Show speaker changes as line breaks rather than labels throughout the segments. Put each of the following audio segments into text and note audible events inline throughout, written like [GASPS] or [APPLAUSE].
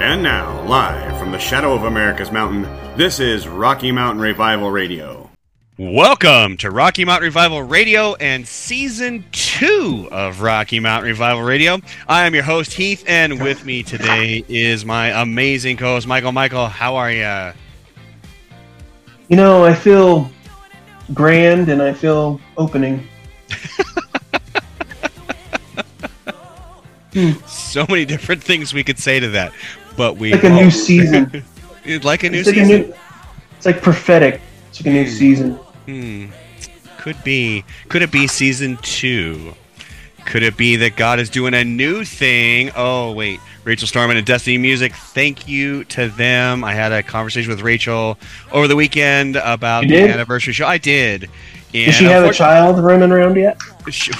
And now, live from the shadow of America's mountain, this is Rocky Mountain Revival Radio.
Welcome to Rocky Mountain Revival Radio and season two of Rocky Mountain Revival Radio. I am your host, Heath, and with me today is my amazing co host, Michael. Michael, how are you?
You know, I feel grand and I feel opening. [LAUGHS]
So many different things we could say to that, but we
Like a new season. [LAUGHS]
like a new
It's like a
season.
new. It's like prophetic. It's like a new season.
Hmm. Could be. Could it be season two? Could it be that God is doing a new thing? Oh, wait. Rachel Storment and Destiny Music, thank you to them. I had a conversation with Rachel over the weekend about the anniversary show. I did. And
Does she have a child running around yet? [LAUGHS]
she-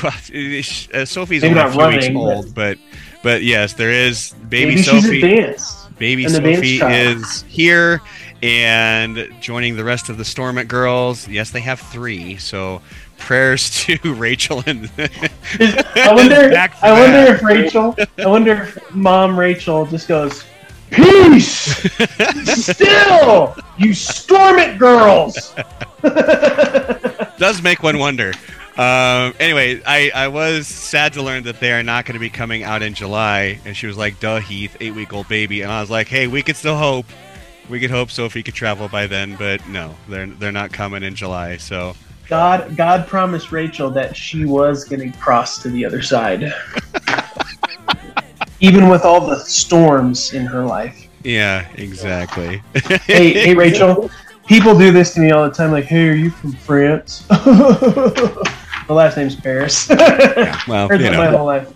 uh, Sophie's
Maybe
only a few weeks
running, but-
old, but but yes, there is baby
Maybe
Sophie. Baby
An
Sophie is here and joining the rest of the Storment girls. Yes, they have three. So prayers [LAUGHS] to Rachel and [LAUGHS]
I wonder. I wonder if Rachel. I wonder if Mom Rachel just goes, "Peace, still, you storm it, girls." [LAUGHS]
does make one wonder. Um, anyway, I, I was sad to learn that they are not going to be coming out in July. And she was like, duh, Heath, eight week old baby. And I was like, hey, we could still hope. We could hope Sophie could travel by then, but no, they're they're not coming in July. So
God, God promised Rachel that she was going to cross to the other side, [LAUGHS] even with all the storms in her life.
yeah, exactly.
Hey, hey, Rachel. [LAUGHS] People do this to me all the time. Like, hey, are you from France? [LAUGHS] the last name's Paris. [LAUGHS]
well, you
that my
know,
whole life.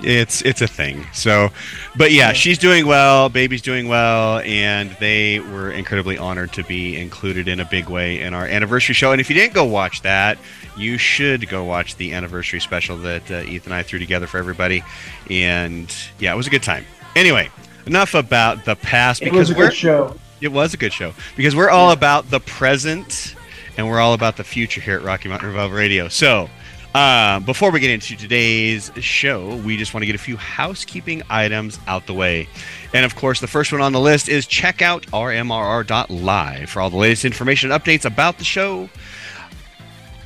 it's it's a thing. So, but yeah, she's doing well. Baby's doing well, and they were incredibly honored to be included in a big way in our anniversary show. And if you didn't go watch that, you should go watch the anniversary special that uh, Ethan and I threw together for everybody. And yeah, it was a good time. Anyway, enough about the past
It
because
was a
we're
good show.
it was a good show because we're all about the present and we're all about the future here at Rocky Mountain Revival Radio. So, uh, before we get into today's show, we just want to get a few housekeeping items out the way. And of course, the first one on the list is check out rmrr.live for all the latest information and updates about the show.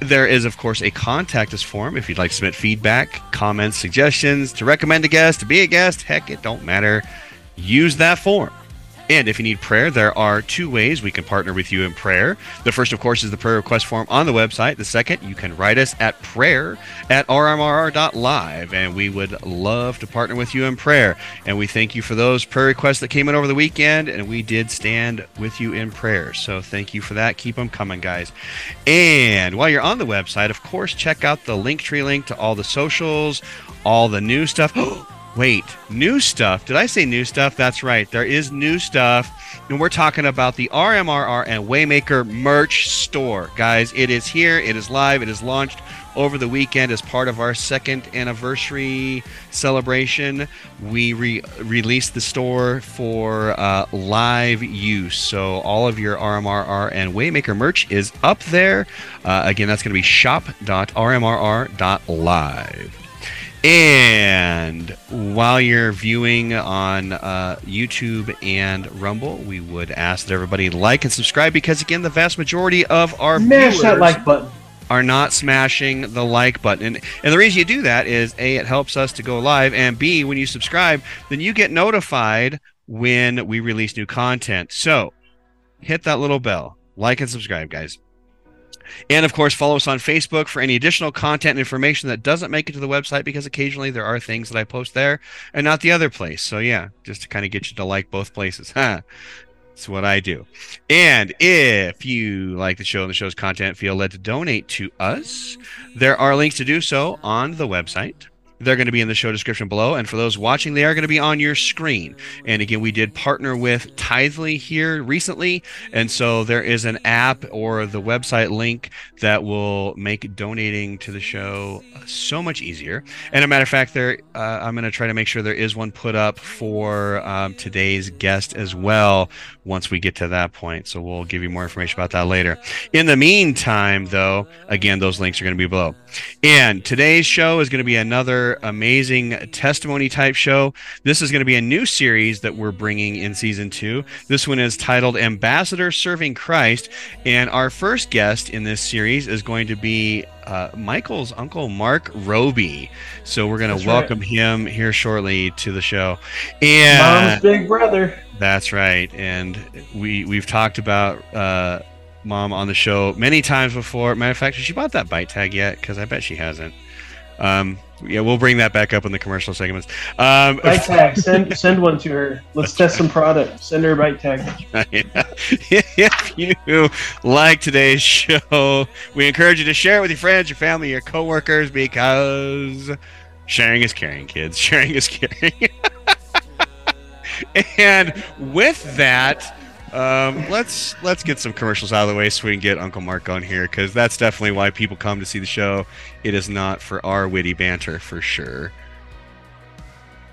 There is, of course, a contact us form if you'd like to submit feedback, comments, suggestions, to recommend a guest, to be a guest. Heck, it don't matter. Use that form. And if you need prayer, there are two ways we can partner with you in prayer. The first, of course, is the prayer request form on the website. The second, you can write us at prayer at rmrr.live, and we would love to partner with you in prayer. And we thank you for those prayer requests that came in over the weekend, and we did stand with you in prayer. So thank you for that. Keep them coming, guys. And while you're on the website, of course, check out the link tree link to all the socials, all the new stuff. [GASPS] Oh, Wait, new stuff. Did I say new stuff? That's right. There is new stuff. And we're talking about the RMRR and Waymaker merch store. Guys, it is here. It is live. It is launched over the weekend as part of our second anniversary celebration. We re- released the store for uh, live use. So all of your RMRR and Waymaker merch is up there. Uh, again, that's going to be shop.rmrr.live. And while you're viewing on uh, YouTube and Rumble, we would ask that everybody like and subscribe because, again, the vast majority of our
Smash
viewers
that like button.
are not smashing the like button. And, and the reason you do that is A, it helps us to go live, and B, when you subscribe, then you get notified when we release new content. So hit that little bell, like and subscribe, guys. And of course, follow us on Facebook for any additional content and information that doesn't make it to the website because occasionally there are things that I post there and not the other place. So, yeah, just to kind of get you to like both places. Huh. [LAUGHS] That's what I do. And if you like the show and the show's content, feel led to donate to us, there are links to do so on the website. They're going to be in the show description below. And for those watching, they are going to be on your screen. And again, we did partner with Tithely here recently. And so there is an app or the website link that will make donating to the show so much easier. And a matter of fact, there uh, I'm going to try to make sure there is one put up for um, today's guest as well once we get to that point. So we'll give you more information about that later. In the meantime, though, again, those links are going to be below. And today's show is going to be another another amazing testimony type show. This is going to be a new series that we're bringing in season two. This one is titled Ambassador Serving Christ. And our first guest in this series is going to be uh, Michael's uncle, Mark Roby. So we're going to
right.
welcome him here shortly to the show. And
Mom's big brother.
that's right, and we we've talked about uh, mom on the show many times before. Matter of fact, has she bought that ByteTag yet? Because I bet she hasn't. Um, yeah, we'll bring that back up in the commercial segments. Um,
ByteTag. Send send one to her. Let's test some product. Send her a ByteTag. [LAUGHS]
if you like today's show, we encourage you to share it with your friends, your family, your coworkers, because sharing is caring, kids. [LAUGHS] Sharing is caring. [LAUGHS] and with that, um, let's let's get some commercials out of the way so we can get Uncle Mark on here because that's definitely why people come to see the show. It is not for our witty banter for sure.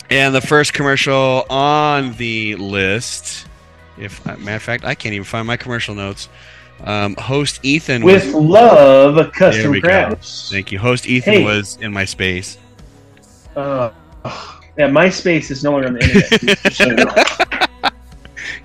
And the first commercial on the list, if uh, matter of fact, I can't even find my commercial notes. Um, host Ethan was
With love, custom crafts.
thank you. Host Ethan
Hey.
was in my space.
Uh, yeah, MySpace is no longer on the internet. [LAUGHS]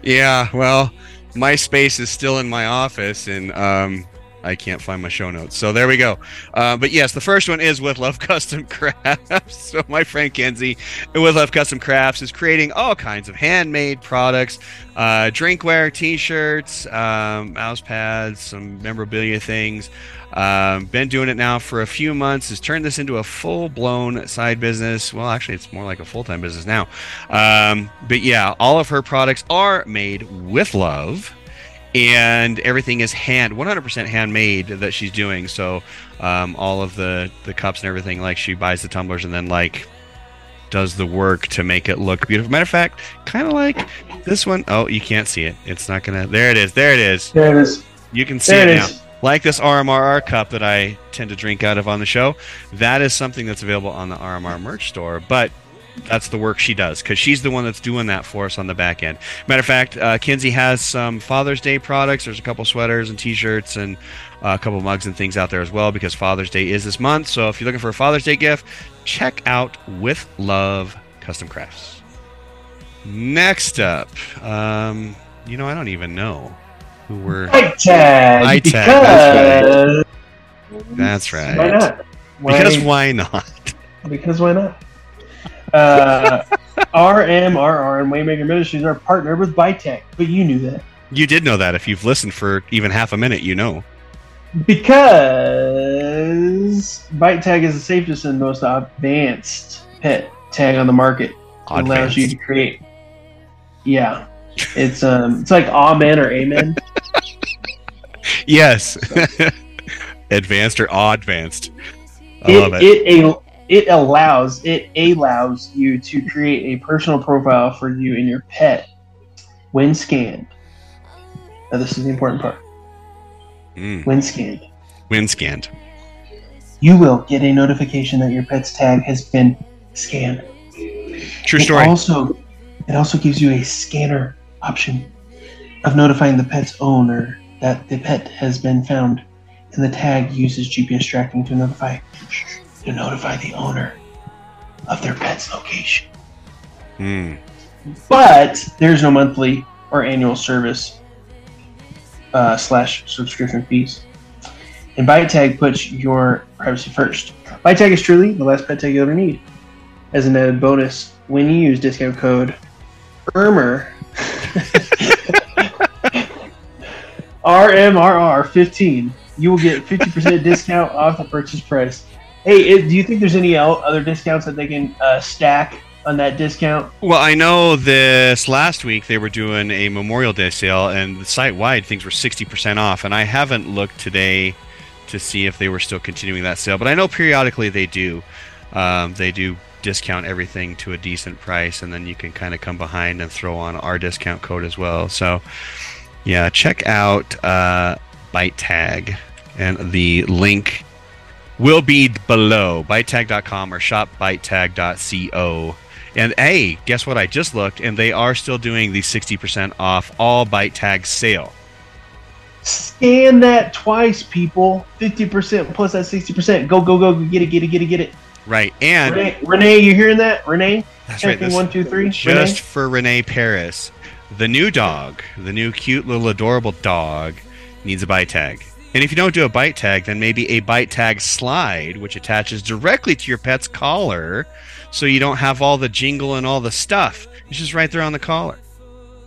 Yeah, well, my space is still in my office, and um, I can't find my show notes. So there we go. Uh, but yes, the first one is with Love [LAUGHS] Custom Crafts. so my friend Kenzie with Love Custom Crafts is creating all kinds of handmade products, uh, drinkware, T-shirts, um, mouse pads, some memorabilia things. Um, been doing it now for a few months. Has turned this into a full-blown side business. Well, actually, it's more like a full-time business now. Um, but yeah, all of her products are made with love, and everything is hand 100% handmade that she's doing. So um, all of the the cups and everything, like she buys the tumblers and then like does the work to make it look beautiful. Matter of fact, kind of like this one. Oh, you can't see it. It's not gonna. There it is. There it is.
There it is.
You can see
There
it,
it
now.
is.
Like this RMRR cup that I tend to drink out of on the show, that is something that's available on the RMR merch store. But that's the work she does because she's the one that's doing that for us on the back end. Matter of fact, uh, Kinsey has some Father's Day products. There's a couple sweaters and T-shirts and uh, a couple mugs and things out there as well because Father's Day is this month. So if you're looking for a Father's Day gift, check out With Love Custom Crafts. Next up, um, you know I don't even know who we're.
ByteTag.
Bite tag,
because
That's right.
Why not? Why,
Because why not?
Because why not? Uh, [LAUGHS] RMRR and Waymaker Ministries are partnered with ByteTag, but you knew that
You did know that. If you've listened for even half a minute, you know.
because ByteTag is the safest and most advanced pet tag on the market. It allows you to create. Yeah, it's um, it's like amen or amen. [LAUGHS]
Yes. [LAUGHS] advanced or advanced. I
it,
love it.
it it allows it allows you to create a personal profile for you and your pet when scanned. Now this is the important part.
Mm,
When scanned,
wind scanned.
you will get a notification that your pet's tag has been scanned.
True
It
story.
also it also gives you a scanner option of notifying the pet's owner that the pet has been found, and the tag uses GPS tracking to notify to notify the owner of their pet's location.
Mm,
But there's no monthly or annual service uh, slash subscription fees. And ByteTag puts your privacy first. ByteTag is truly the last pet tag you'll ever need. As an added bonus, when you use discount code ERMER, RMRR15, you will get 50% discount off the purchase price. Hey, it, do you think there's any other discounts that they can uh, stack on that discount?
Well, I know this last week they were doing a Memorial Day sale, and site wide things were 60% off. And I haven't looked today to see if they were still continuing that sale, but I know periodically they do. Um, they do discount everything to a decent price, and then you can kind of come behind and throw on our discount code as well. So, yeah, check out uh, Byte Tag, and the link will be below bytetag.com or shopbytetag.co. And hey, guess what? I just looked, and they are still doing the 60% off all Byte Tag sale.
Scan that twice, people. 50% plus that 60%. Go, go, go, go. Get it, get it, get it, get it.
Right. And
Renee, Renee, you hearing that? Renee?
that's right. This,
one, two, three.
just
Renee?
for Renee Paris, the new dog, the new cute little adorable dog, needs a ByteTag. And if you don't do a ByteTag, then maybe a ByteTag slide, which attaches directly to your pet's collar, so you don't have all the jingle and all the stuff. It's just right there on the collar.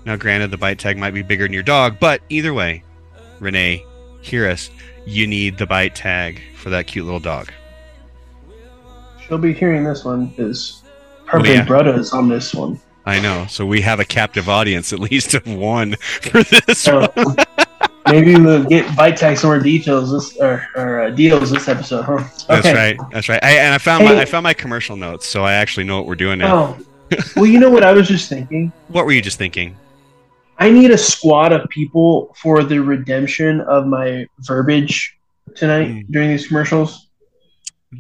Now, granted, the ByteTag might be bigger than your dog, but either way, Renee, hear us. You need the ByteTag for that cute little dog.
She'll be hearing this one because her
Oh,
big
yeah.
brother is on this one.
I know. So we have a captive audience, at least of one, [LAUGHS] for this
So [LAUGHS] maybe we'll get some more details this or, or uh, deals this episode, huh?
That's right. That's right. I, and I found
Hey.
my I found my commercial notes, so I actually know what we're doing now.
Oh, well, you know what I was just thinking. [LAUGHS]
What were you just thinking?
I need a squad of people for the redemption of my verbiage tonight
Hmm.
during these commercials.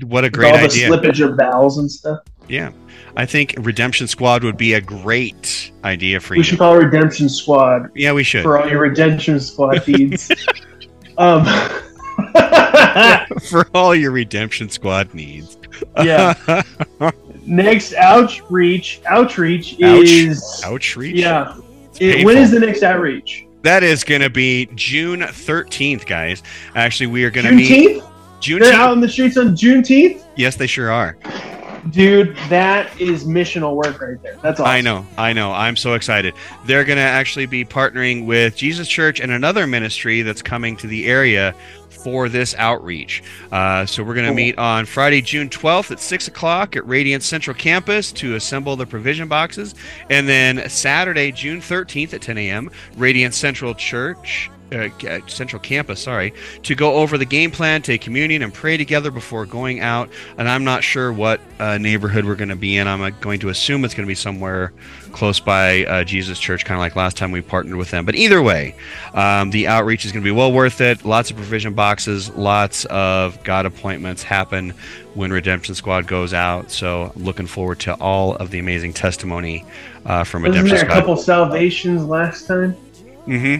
What a great
all the slippage of vowels and stuff.
Yeah, I think Redemption Squad would be a great idea for
We
you.
We should call Redemption Squad
yeah, we should
for all your Redemption Squad [LAUGHS] needs. [LAUGHS] um,
for all your Redemption Squad needs. [LAUGHS]
Yeah. next outreach, outreach
Ouch.
is
Outreach.
yeah. It- when is the next outreach?
That is going to be June thirteenth, guys. Actually, we are going to meet
Juneteenth. They're out in the streets on Juneteenth.
Yes, they sure are.
Dude, that is missional work right there. That's awesome.
I know, I know. I'm so excited. They're going to actually be partnering with Jesus Church and another ministry that's coming to the area for this outreach. Uh, so we're going to
Cool.
meet on Friday, June 12th at 6 o'clock at Radiant Central Campus to assemble the provision boxes. And then Saturday, June 13th at 10 a.m., Radiant Central Church. Uh, Central Campus, sorry, to go over the game plan, take communion, and pray together before going out. And I'm not sure what uh, neighborhood we're going to be in. I'm uh, going to assume it's going to be somewhere close by uh, Jesus Church, kind of like last time we partnered with them. But either way, um, the outreach is going to be well worth it. Lots of provision boxes, lots of God appointments happen when Redemption Squad goes out. So looking forward to all of the amazing testimony uh, from
Wasn't
Redemption
there a
Squad.
couple salvations last time?
hmm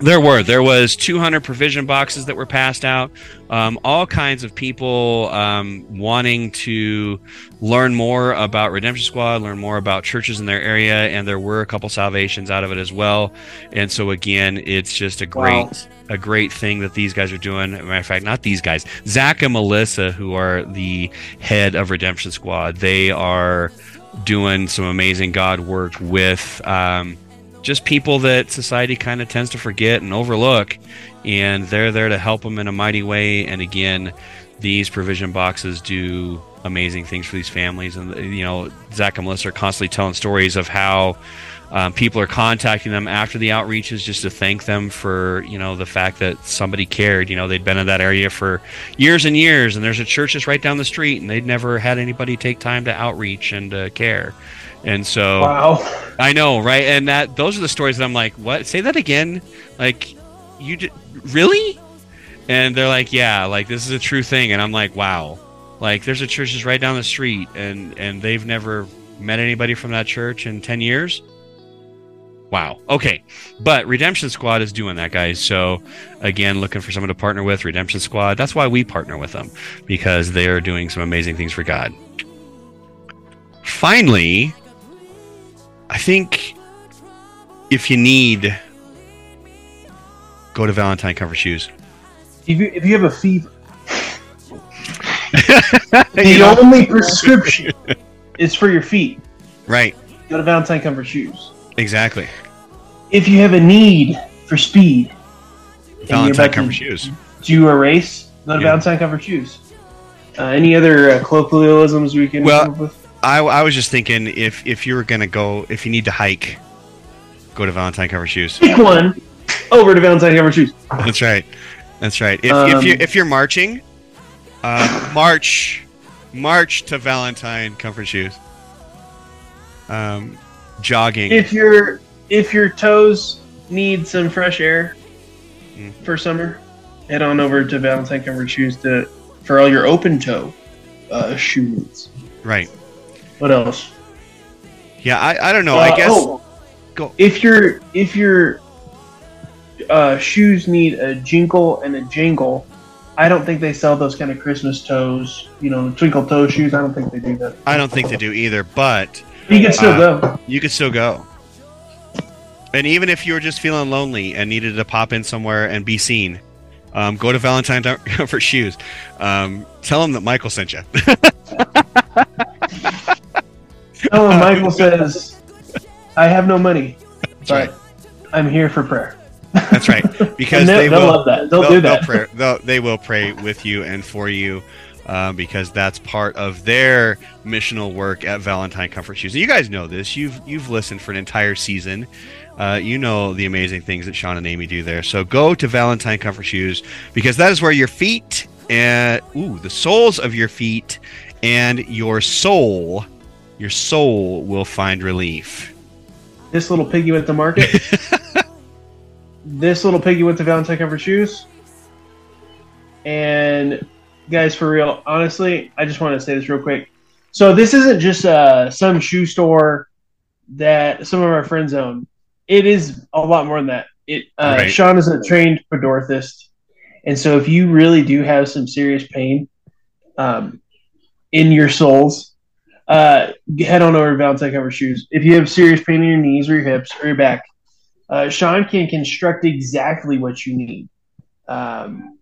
There were. There was 200 provision boxes that were passed out. Um, all kinds of people um, wanting to learn more about Redemption Squad, learn more about churches in their area, and there were a couple salvations out of it as well. And so again, it's just a great,
Wow.
a great thing that these guys are doing. As a matter of fact, not these guys, Zach and Melissa, who are the head of Redemption Squad, they are doing some amazing God work with. Um, just people that society kind of tends to forget and overlook and they're there to help them in a mighty way. And again these provision boxes do amazing things for these families. And you know zach and melissa are constantly telling stories of how um, people are contacting them after the outreaches just to thank them for you know the fact that somebody cared. You know they'd been in that area for years and years and there's a church just right down the street and they'd never had anybody take time to outreach and uh, care and so
Wow.
I know, right? And that those are the stories that I'm like, what? Say that again? Like, you d- really? And they're like, yeah, like this is a true thing. And I'm like, wow, like there's a church just right down the street, and and they've never met anybody from that church in ten years. Wow. Okay, but Redemption Squad is doing that, guys. So again, looking for someone to partner with Redemption Squad. That's why we partner with them because they are doing some amazing things for God. Finally, I think if you need, go to Valentine Comfort Shoes.
If you, if you have a fever, [LAUGHS] the only prescription is for your feet.
Right,
Go to Valentine Comfort Shoes.
exactly.
If you have a need for speed,
Valentine Comfort Shoes.
do a race, go to
Yeah.
Valentine Comfort Shoes. Uh, any other uh, colloquialisms we can
Well-
come up with?
I, I was just thinking if if you were gonna go, if you need to hike, go to Valentine Comfort Shoes.
Pick one over to Valentine Comfort Shoes.
That's right. That's right. If,
Um,
if you if you're marching, uh, march, march to Valentine Comfort Shoes. Um, jogging.
If your if your toes need some fresh air
Mm.
for summer, head on over to Valentine Comfort Shoes to for all your open toe uh, shoe needs.
right.
What else?
Yeah. I, I don't know.
Uh,
I guess.
oh,
Go.
If your if your uh, shoes need a jingle and a jingle, I don't think they sell those kind of Christmas toes, you know, twinkle toe shoes. I don't think they do that.
I don't think they do either, but
You can still
Uh,
go.
you could still go. And even if you were just feeling lonely and needed to pop in somewhere and be seen, um, go to Valentine [LAUGHS] for shoes. Um, tell them that Michael sent you. [LAUGHS]
Oh, [LAUGHS] Michael says, "I have no money, but
right.
I'm here for prayer."
That's right, [LAUGHS] because
they'll,
they
they'll love that. They'll,
they'll,
do
they'll
that.
pray, they'll, they will pray with you and for you um, because that's part of their missional work at Valentine Comfort Shoes. And you guys know this. You've you've listened for an entire season. Uh, you know the amazing things that Sean and Amy do there. So go to Valentine Comfort Shoes because that is where your feet and ooh the soles of your feet and your soul, your soul will find relief.
This little piggy went to market. [LAUGHS] this little piggy went to Valentine Comfort Shoes. And guys, for real, honestly, I just want to say this real quick. So this isn't just uh, some shoe store that some of our friends own. It is a lot more than that. It uh,
Right.
Sean is a trained podorthist, and so if you really do have some serious pain um, in your soles, uh, head on over to Valentine Comfort Shoes. If you have serious pain in your knees or your hips or your back, uh, Sean can construct exactly what you need. Um,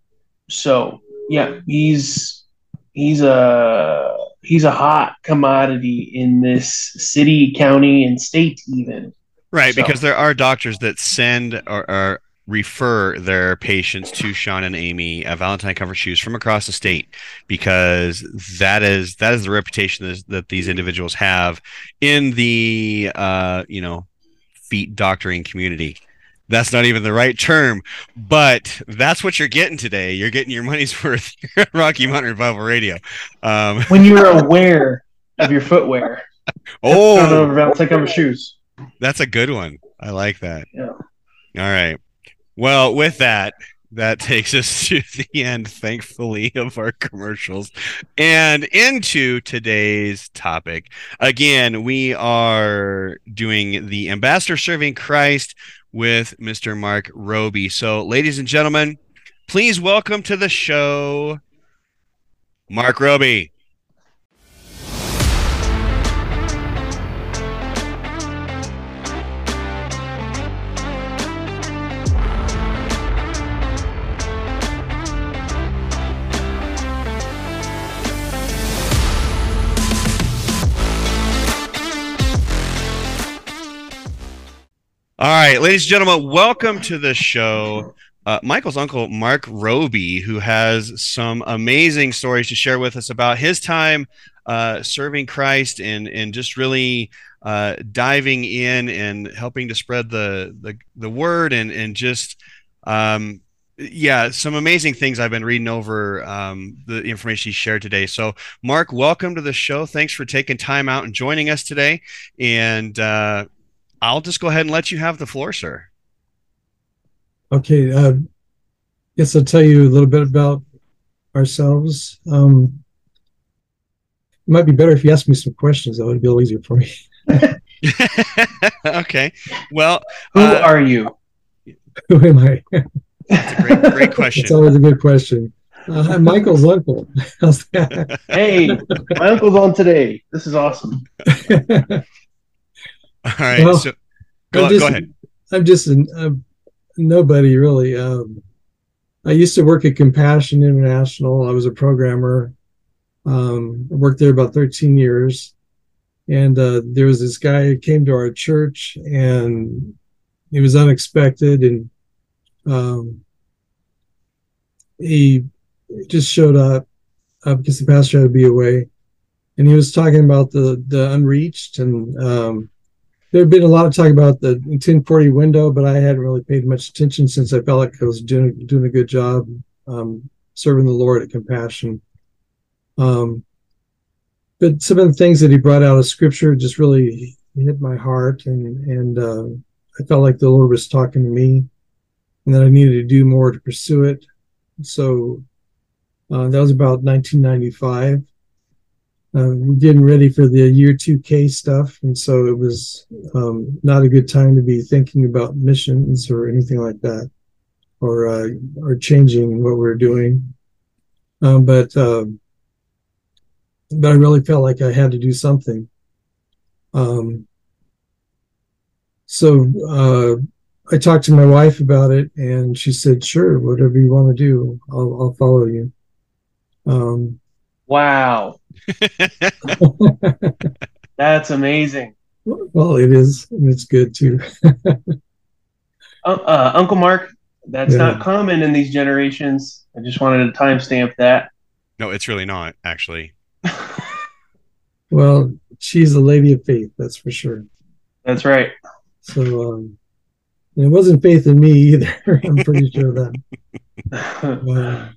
so yeah, he's he's a he's a hot commodity in this city, county, and state even.
Right,
So-
because there are doctors that send or, or refer their patients to Sean and Amy at Valentine Comfort Shoes from across the state because that is that is the reputation that, that these individuals have in the uh, you know feet doctoring community. That's not even the right term, but that's what you're getting today. You're getting your money's [LAUGHS] worth Rocky Mountain Revival Radio. Um, [LAUGHS]
When you're aware of your footwear, [LAUGHS]
oh,
Valentine Comfort Shoes.
That's a good one. I like that.
Yeah.
All right. Well, with that, that [LAUGHS] takes us to the end, thankfully, of our commercials and into today's topic. Again, we are doing the Ambassador Serving Christ with Mr. Mark Roby. So, ladies and gentlemen, please welcome to the show Mark Roby. All right, ladies and gentlemen, welcome to the show. Uh, Michael's uncle, Mark Roby, who has some amazing stories to share with us about his time uh, serving Christ and, and just really uh, diving in and helping to spread the, the, the word and, and just, um, yeah, some amazing things I've been reading over um, the information he shared today. So, Mark, welcome to the show. Thanks for taking time out and joining us today. And uh, I'll just go ahead and let you have the floor, sir.
Okay, uh, guess I'll tell you a little bit about ourselves. Um, it might be better if you ask me some questions. That would be a little easier for me. [LAUGHS]
okay. Well,
Who
uh,
are you?
Who am I?
that's a great, great [LAUGHS] question.
It's always a good question. Uh, I'm Michael's uncle. How's that?
Hey, my uncle's on today. This is awesome. [LAUGHS]
All right.
Well,
so go,
I'm just,
go ahead.
I'm just a, nobody really. Um, I used to work at Compassion International. I was a programmer. Um, I worked there about 13 years. And uh, there was this guy who came to our church and it was unexpected. And um, he just showed up uh, because the pastor had to be away. And he was talking about the, the unreached and um, there had been a lot of talk about the 1040 window, but I hadn't really paid much attention since I felt like I was doing doing a good job um, serving the Lord at Compassion. Um, but some of the things that he brought out of Scripture just really hit my heart, and and uh, I felt like the Lord was talking to me, and that I needed to do more to pursue it. So uh, that was about 1995 uh, we're getting ready for the year 2K stuff, and so it was um, not a good time to be thinking about missions or anything like that, or uh, or changing what we're doing. Um, but um, but I really felt like I had to do something. Um, so uh, I talked to my wife about it, and she said, "Sure, whatever you want to do, I'll, I'll follow you." Um,
Wow. [LAUGHS] That's amazing.
well, it is, and it's good too. [LAUGHS]
Uh, uh, Uncle Mark, that's
Yeah.
not common in these generations. I just wanted to timestamp that.
no, it's really not actually. [LAUGHS]
Well, she's a lady of faith, that's for sure.
That's right.
So um, and it wasn't faith in me either. I'm pretty sure of that. Uh,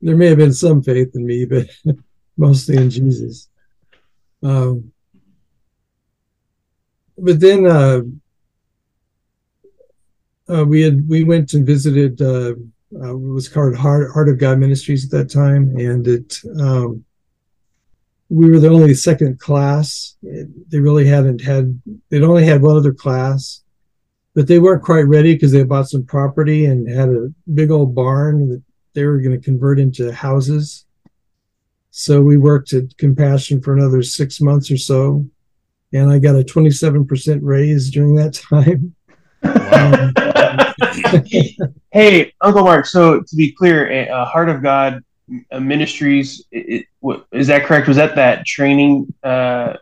there may have been some faith in me, but mostly in Jesus. Um, but then uh, uh, we had we went and visited. Uh, uh, it was called Heart, Heart of God Ministries at that time, and it um, we were the only second class. They really hadn't had. They'd only had one other class, but they weren't quite ready because they bought some property and had a big old barn that they were going to convert into houses. So we worked at Compassion for another six months or so, and I got a 27% raise during that time. Um, [LAUGHS]
hey, Uncle Mark. So to be clear, uh, Heart of God uh, Ministries it, it, what- is that correct? Was that that training uh,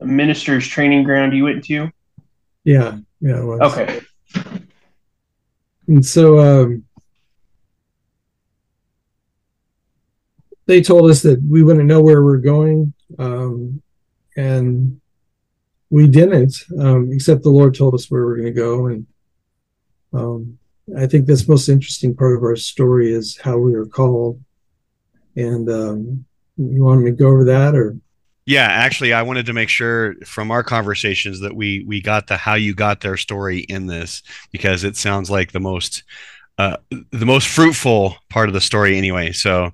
ministers training ground you went to?
yeah, yeah, it was.
Okay.
And so um, they told us that we wouldn't know where we're going, um, and we didn't, um, except the Lord told us where we're going to go. And um, I think that's the most interesting part of our story is how we were called. And um, you want me to go over that, or
Yeah, actually, I wanted to make sure from our conversations that we we got the how you got there story in this because it sounds like the most uh, the most fruitful part of the story anyway. So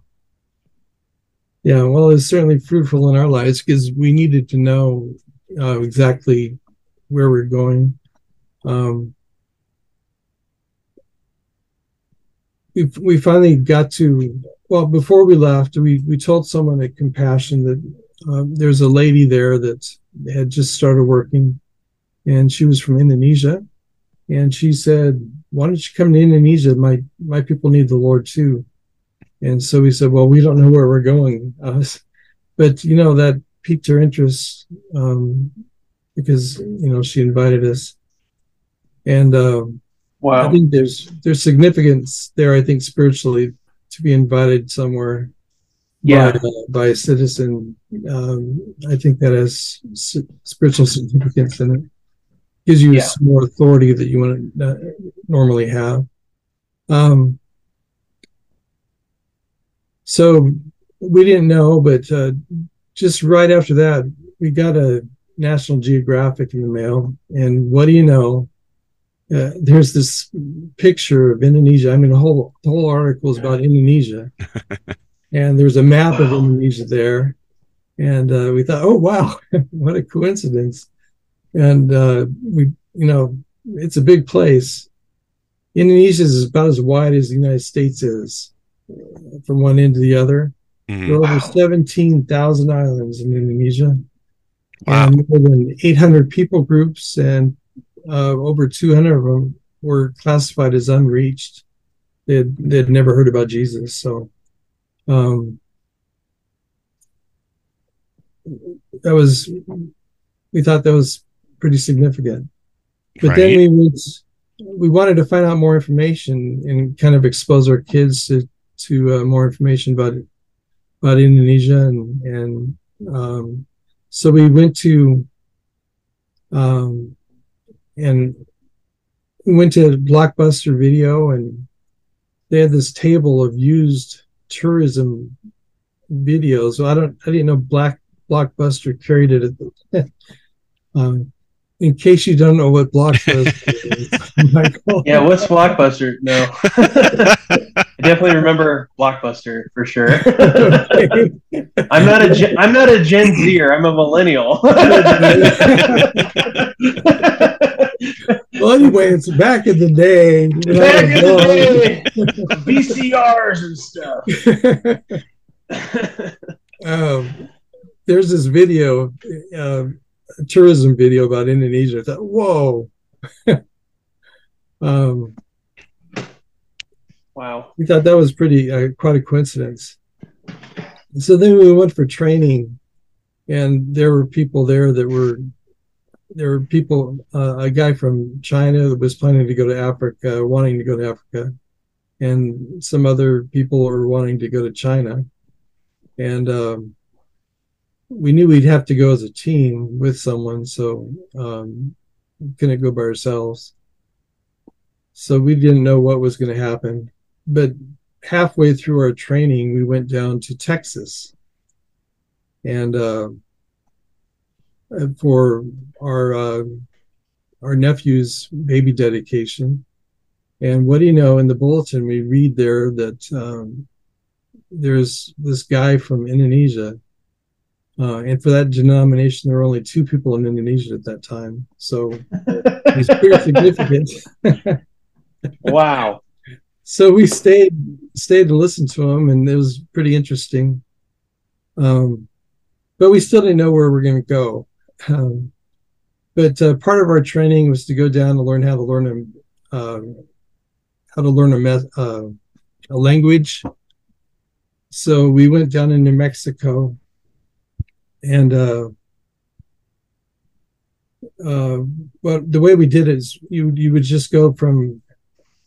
Yeah, well, it's certainly fruitful in our lives because we needed to know uh, exactly where we're going. Um, we we finally got to well before we left, we we told someone at Compassion that um, there's a lady there that had just started working, and she was from Indonesia, and she said, "Why don't you come to Indonesia? My my people need the Lord too." And so we said, well, we don't know where we're going. Uh, but, you know, that piqued her interest um, because, you know, she invited us. And um, I think there's there's significance there, I think, spiritually to be invited somewhere
Yeah.
by, uh, by a citizen. Um, I think that has s- spiritual significance in it. Gives you
Yeah.
some more authority that you wouldn't uh, normally have. Um, so we didn't know, but uh, just right after that, we got a National Geographic in the mail, and what do you know? Uh, there's this picture of Indonesia. I mean, the whole the whole article is about Indonesia, [LAUGHS] and there's a map of Indonesia there, and uh, we thought, oh wow, [LAUGHS] what a coincidence! And uh, we, you know, it's a big place. Indonesia is about as wide as the United States is, from one end to the other.
mhm.
There are over
Wow.
17,000 islands in Indonesia,
Wow.
and more than 800 people groups, and uh, over 200 of them were classified as unreached. They'd, they'd never heard about Jesus. So um, that was, we thought that was pretty significant. But then we would, we wanted to find out more information and kind of expose our kids to to uh, more information about about Indonesia and and um, so we went to um, and we went to Blockbuster Video and they had this table of used tourism videos. So I don't I didn't know Black Blockbuster carried it. At the, [LAUGHS] um, in case you don't know what Blockbuster [LAUGHS] is, Michael.
Yeah. What's Blockbuster? No. [LAUGHS] I definitely remember Blockbuster for sure. [LAUGHS] I'm not a Gen, I'm not a Gen Zer. I'm a millennial.
Well, [LAUGHS] well, anyway, it's back in the day. when
Back in the day, [LAUGHS] VCRs and stuff.
um, there's this video, uh, a tourism video about Indonesia. I thought, whoa. um,
wow.
we thought that was pretty uh, quite a coincidence. So then we went for training, and there were people there that were there were people. Uh, a guy from China that was planning to go to Africa, wanting to go to Africa, and some other people were wanting to go to China, and um, we knew we'd have to go as a team with someone, so um, couldn't go by ourselves. So we didn't know what was going to happen, but halfway through our training, we went down to Texas, and uh, for our uh, our nephew's baby dedication. And what do you know? In the bulletin, we read there that um, there's this guy from Indonesia, uh, and for that denomination, there were only two people in Indonesia at that time, so it's pretty significant. [LAUGHS]
wow.
So we stayed stayed to listen to him and it was pretty interesting. Um, but we still didn't know where we are going to go. Um, but uh, part of our training was to go down and learn how to learn a um, how to learn a, me- uh, a language. So we went down in new mexico and uh, uh, well, the way we did it is you you would just go from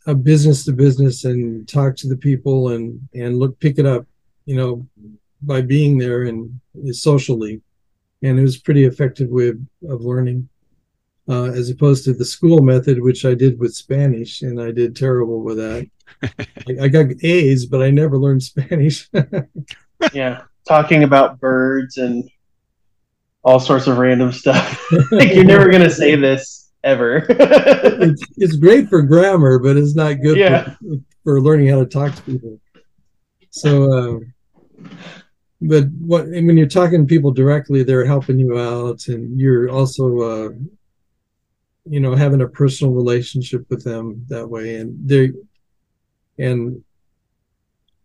a business to business and talk to the people and and look pick it up you know by being there and socially and it was pretty effective way of, of learning uh, as opposed to the school method which i did with spanish and i did terrible with that [LAUGHS] I, I got a's but i never learned spanish [LAUGHS]
Yeah. Talking about birds and all sorts of random stuff. [LAUGHS] like you're never gonna say this ever. [LAUGHS]
it's, it's great for grammar but it's not good
Yeah.
for, for learning how to talk to people so uh, but what and when you're talking to people directly they're helping you out and you're also uh, you know having a personal relationship with them that way and they and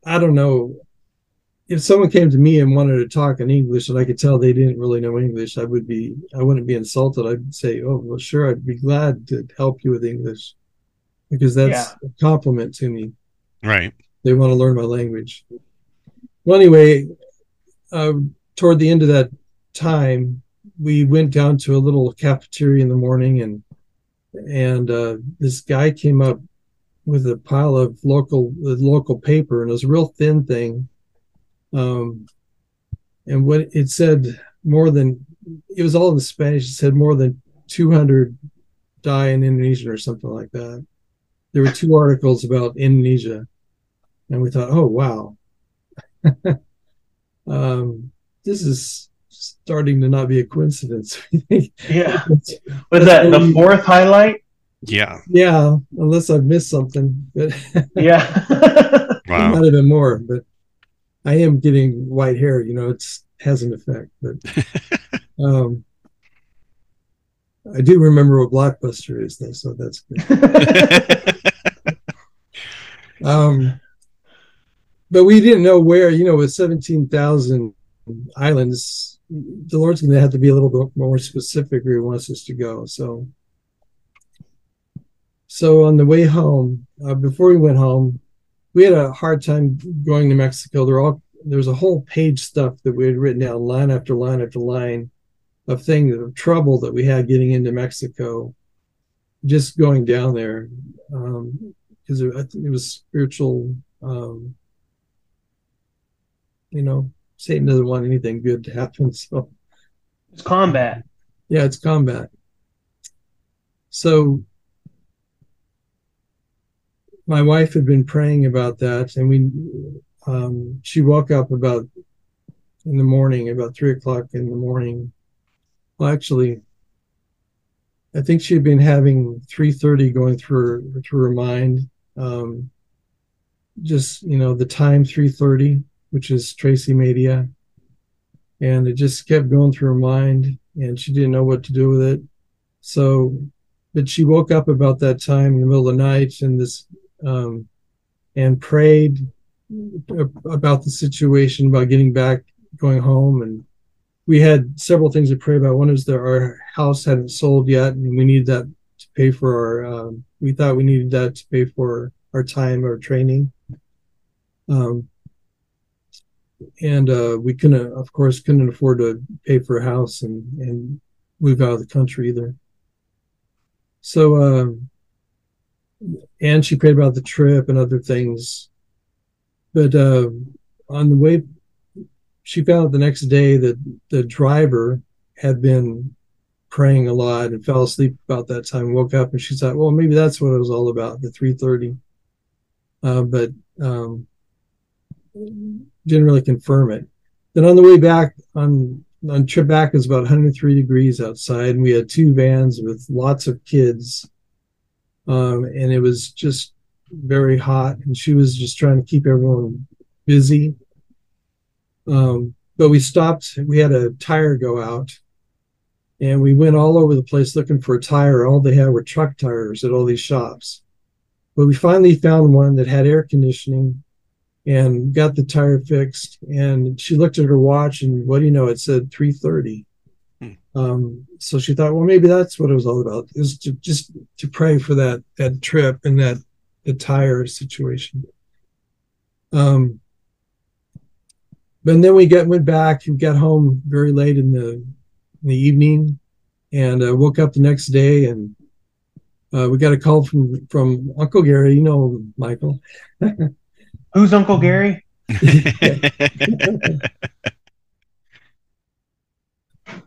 i don't know if someone came to me and wanted to talk in english and i could tell they didn't really know english i would be i wouldn't be insulted i'd say oh well sure i'd be glad to help you with english because that's a compliment to me
Right.
they want to learn my language. Well, anyway, uh, toward the end of that time, we went down to a little cafeteria in the morning, and and uh, this guy came up with a pile of local the local paper, and it was a real thin thing. Um, and what it said more than it was all in Spanish. It said more than 200 die in Indonesia or something like that. There were two articles about Indonesia and we thought, oh wow, [LAUGHS] um, this is starting to not be a coincidence. [LAUGHS]
yeah. [LAUGHS] Was that the fourth highlight?
Yeah.
yeah, unless I've missed something, but
Yeah.
Wow.
might have been more. But I am getting white hair. You know, it's has an effect. But [LAUGHS] um, I do remember what Blockbuster is, though, so that's good. [LAUGHS] Um, but we didn't know where, you know, with 17,000 islands, the Lord's going to have to be a little bit more specific where He wants us to go. So, so on the way home, uh, before we went home, we had a hard time going to Mexico. There all there was a whole page stuff that we had written down, line after line after line, of things of trouble that we had getting into Mexico, just going down there, because it, I think it was spiritual. Um, you know, Satan doesn't want anything good to happen. [LAUGHS] So
it's combat.
yeah, it's combat. So my wife had been praying about that, and we um, she woke up about in the morning, about three o'clock in the morning. Well, actually, I think she had been having three thirty going through her, through her mind. Um, just you know, the time three thirty, which is Tracy Media, and it just kept going through her mind, and she didn't know what to do with it. So but she woke up about that time in the middle of the night and this um, and prayed about the situation about getting back going home. And we had several things to pray about. One was that our house hadn't sold yet and we needed that to pay for our um, we thought we needed that to pay for our time our training. Um, and uh, we couldn't of course couldn't afford to pay for a house and and move out of the country either. So uh, and she prayed about the trip and other things. But uh, on the way she found out the next day that the driver had been praying a lot and fell asleep about that time woke up and she thought well maybe that's what it was all about the 330 uh, but um, didn't really confirm it. Then on the way back on on trip back it was about 103 degrees outside and we had two vans with lots of kids um, and it was just very hot and she was just trying to keep everyone busy. Um, but we stopped we had a tire go out and we went all over the place looking for a tire. All they had were truck tires at all these shops. But we finally found one that had air conditioning and got the tire fixed and she looked at her watch and what do you know it said 330 um, so she thought well maybe that's what it was all about is to just to pray for that that trip and that the tire situation. Um, but then we get went back and got home very late in the in the evening and uh, woke up the next day and uh, we got a call from from uncle gary. You know michael. [LAUGHS]
Who's Uncle Gary? [LAUGHS] [LAUGHS]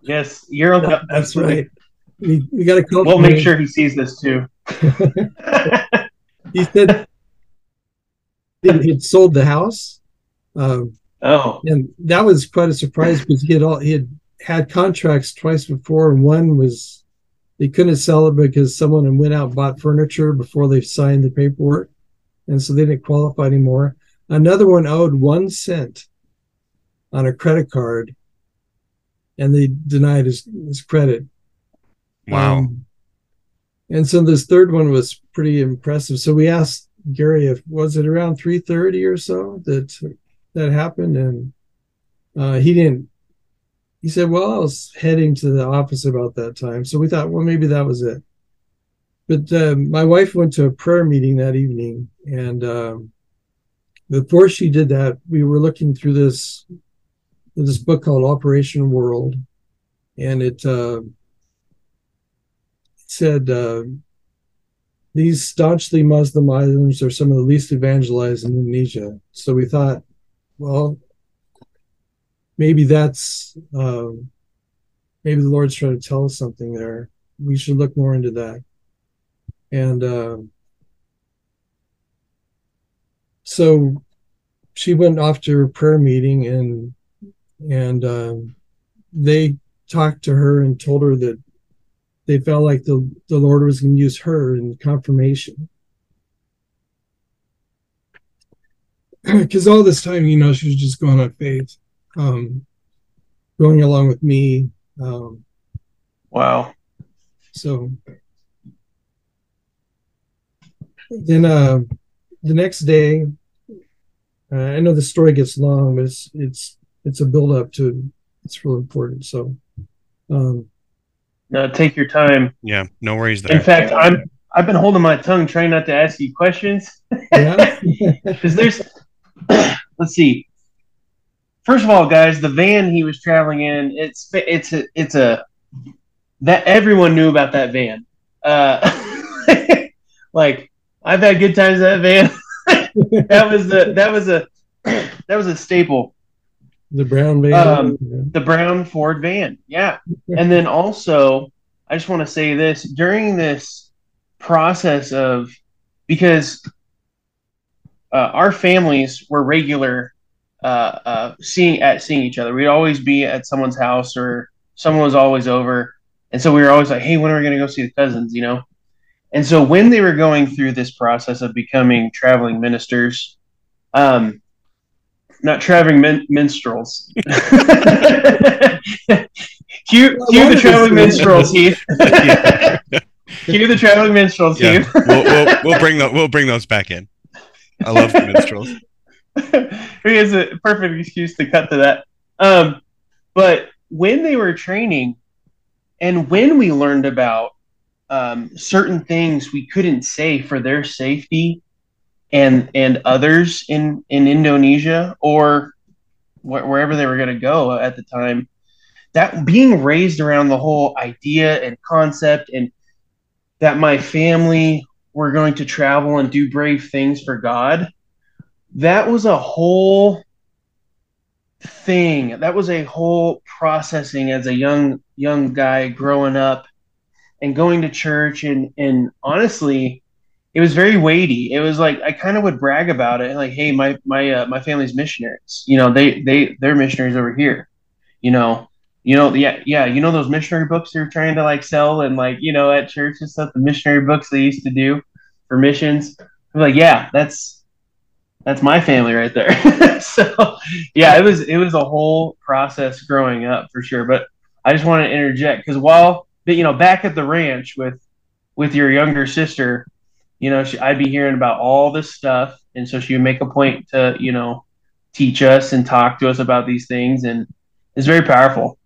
yes, your uncle.
that's right. We, we got a call
We'll make sure he sees this too. [LAUGHS]
he said he had sold the house. Um,
oh,
and that was quite a surprise because he had all he had had contracts twice before. And one was they couldn't sell it because someone went out and bought furniture before they signed the paperwork and so they didn't qualify anymore. Another one owed one cent on a credit card and they denied his, his credit
wow.
um, and so this third one was pretty impressive. So we asked Gary if was it around three thirty or so that that happened, and uh, he didn't. He said, "Well, I was heading to the office about that time." So we thought, well, maybe that was it. But uh, my wife went to a prayer meeting that evening, and um, before she did that, we were looking through this this book called Operation World, and it. Uh, said uh, these staunchly Muslim islands are some of the least evangelized in Indonesia. So we thought, well, maybe that's um, maybe the Lord's trying to tell us something there. We should look more into that. And uh, so she went off to her prayer meeting, and and um, they talked to her and told her that they felt like the, the Lord was going to use her in confirmation. [CLEARS THROAT] Because all this time, you know, she was just going on faith, um, going along with me. Um,
wow.
so then uh, the next day, uh, I know the story gets long, but it's it's it's a build up to it's real important. So um,
No, take your time.
Yeah, no worries
In fact, I'm I've been holding my tongue, trying not to ask you questions
yeah, [LAUGHS]
because there's. [CLEARS THROAT] let's see. First of all, guys, the van he was traveling in, it's it's a it's a that everyone knew about that van. Uh, [LAUGHS] like I've had good times in that van. [LAUGHS] that was the that was a [CLEARS THROAT] that was a staple.
The brown van.
Um,
yeah.
the brown Ford van. Yeah. [LAUGHS] And then also, I just want to say this during this process of because uh, our families were regular uh, uh, seeing at seeing each other. We'd always be at someone's house or someone was always over, and so we were always like, "Hey, when are we going to go see the cousins?" You know. And so when they were going through this process of becoming traveling ministers, um, not traveling min- minstrels. [LAUGHS] cue, cue the traveling minstrels, Heath. [LAUGHS] Cue the traveling minstrels,
Yeah,
Steve.
we'll, we'll, we'll bring the, we'll bring those back in. I love the minstrels. [LAUGHS]
Here's a perfect excuse to cut to that. Um, but when they were training, and when we learned about um, certain things we couldn't say for their safety and and others in in Indonesia or wh- wherever they were going to go at the time, that being raised around the whole idea and concept and that my family were going to travel and do brave things for God that was a whole thing. That was a whole processing as a young young guy growing up and going to church and and honestly it was very weighty it was like i kind of would brag about it like hey my my uh, my family's missionaries you know they they they're missionaries over here you know you know yeah yeah you know those missionary books you're trying to like sell and like you know at church and stuff the missionary books they used to do for missions I'm like yeah that's that's my family right there. [LAUGHS] so yeah, it was it was a whole process growing up for sure. But I just want to interject because while you know back at the ranch with with your younger sister, you know she, I'd be hearing about all this stuff, and so she would make a point to you know teach us and talk to us about these things, and it's very powerful.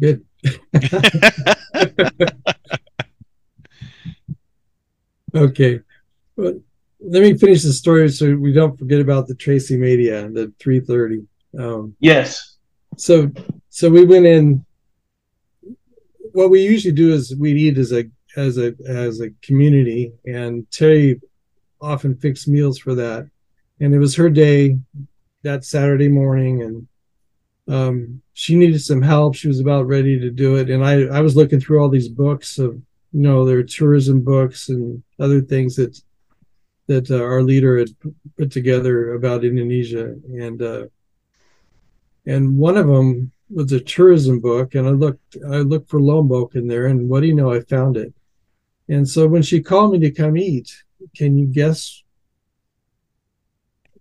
Good. [LAUGHS] okay. Well, let me finish the story so we don't forget about the Tracy Media, the 330. Um,
Yes.
so so we went in what we usually do is we eat as a as a as a community and terry often fixed meals for that. And it was her day that saturday morning and um, she needed some help. She was about ready to do it. And i i was looking through all these books of you know their tourism books and other things that that uh, our leader had put together about indonesia. And uh and one of them was a tourism book and i looked i looked for lombok in there and what do you know i found it and so when she called me to come eat can you guess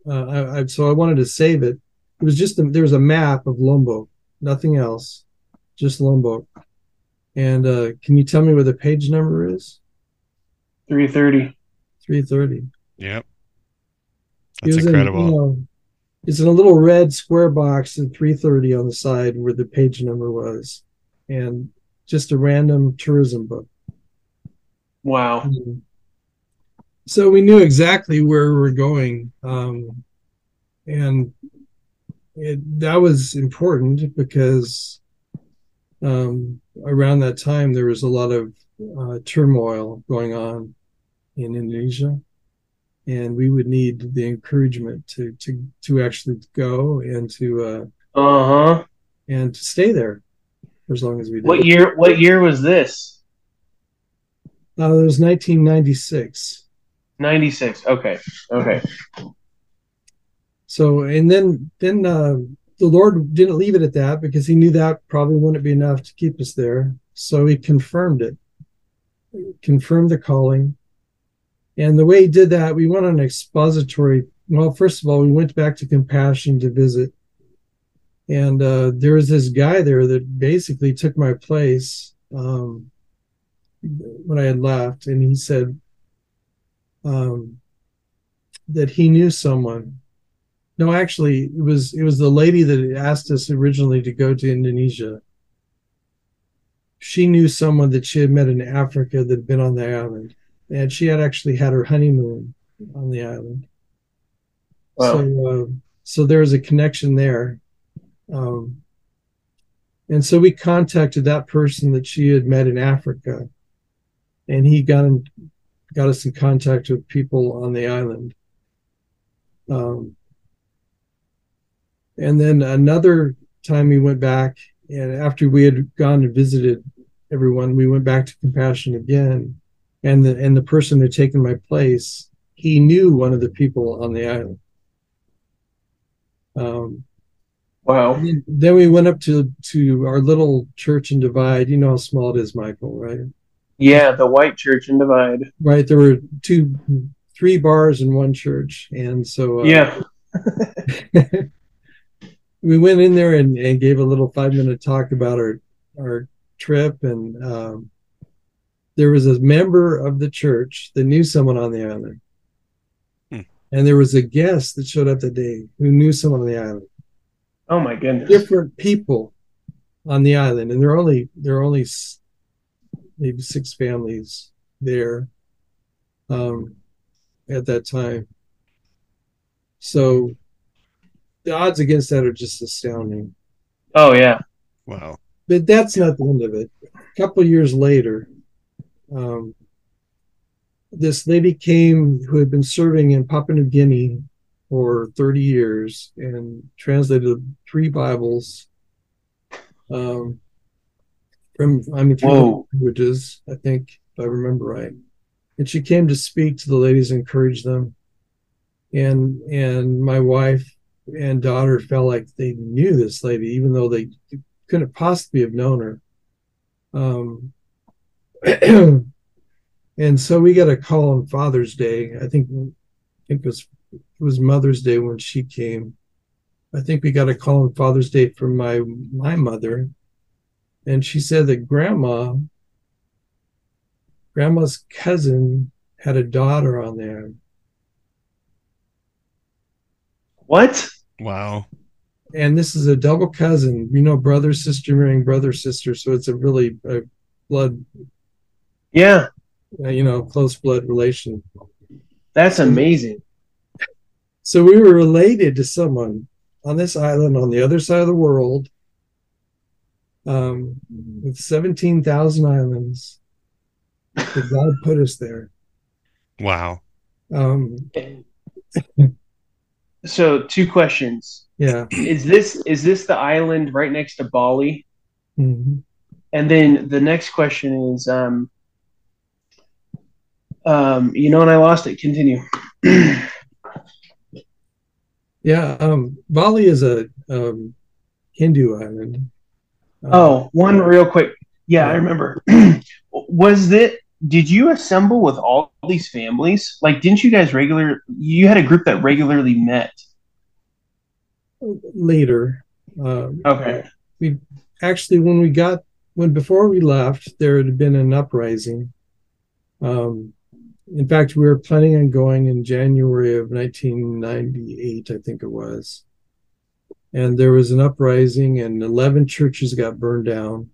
uh, I, I so i wanted to save it it was just a, there was a map of lombok nothing else just lombok and uh, can you tell me where the page number is
Three thirty.
330
Yep.
It
That's
was in,
incredible.
you know, it's in a little red square box in 330 on the side where the page number was, and just a random tourism book.
Wow.
So we knew exactly where we were going, um, and it, that was important because um, around that time there was a lot of uh, turmoil going on in Indonesia, and we would need the encouragement to to to actually go and to uh,
Uh huh.
and to stay there for as long as we did.
What year? What year was this?
Uh, it was 1996.
Ninety six. Okay. Okay.
So and then then uh, the Lord didn't leave it at that because He knew that probably wouldn't be enough to keep us there. So He confirmed it, confirmed the calling, and the way He did that, we went on an expository. Well, first of all, we went back to Compassion to visit, and uh, there was this guy there that basically took my place um, when I had left, and he said um, that he knew someone no, actually, it was it was the lady that asked us originally to go to Indonesia. She knew someone that she had met in Africa that had been on the island, and she had actually had her honeymoon on the island.
Wow.
So, uh, so there was a connection there, um, and so we contacted that person that she had met in Africa, and he got in, got us in contact with people on the island. Um, and then another time we went back, and after we had gone and visited everyone, we went back to Compassion again, and the and the person who had taken my place, he knew one of the people on the island. Um,
Wow.
then- then we went up to to our little church in Divide. You know how small it is, Michael, right?
Yeah, the White Church in Divide.
Right. There were two, three bars in one church, and so uh,
Yeah. [LAUGHS]
we went in there and, and gave a little five minute talk about our our trip, and um, there was a member of the church that knew someone on the island,
Hmm.
and there was a guest that showed up that day who knew someone on the island.
Oh my goodness.
Different people on the island, and there are only there are only maybe six families there um, at that time. So the odds against that are just astounding.
Oh yeah.
Wow.
But that's not the end of it. A couple years later, um, this lady came who had been serving in Papua New Guinea for 30 years and translated three Bibles um, from, I mean, three
Whoa.
languages, I think, if I remember right. And she came to speak to the ladies, encourage them. And and my wife and daughter felt like they knew this lady, even though they couldn't possibly have known her. Um, [CLEARS THROAT] and so we got a call on Father's Day. I think, I think it was it was Mother's Day when she came. I think we got a call on Father's Day from my my mother, and she said that Grandma, Grandma's cousin had a daughter on there.
What?
Wow.
and this is a double cousin you know brother sister marrying brother sister so it's a really a blood
Yeah.
uh, you know close blood relation
That's amazing.
so we were related to someone on this island on the other side of the world um, with 17,000 islands that God put us there
Wow.
um,
So two questions.
yeah
Is this is this the island right next to Bali?
Mhm.
And then the next question is um um you know and I lost it. Continue. [CLEARS THROAT]
yeah um, Bali is a um, Hindu island Um,
Oh, one real quick. Yeah, I remember. [CLEARS THROAT] Was it? Did you assemble with all these families? Like, didn't you guys regular? You had a group that regularly met.
later um,
Okay.
actually when we got when before we left there had been an uprising um in fact we were planning on going in january of 1998 i think it was. And there was an uprising and 11 churches got burned down.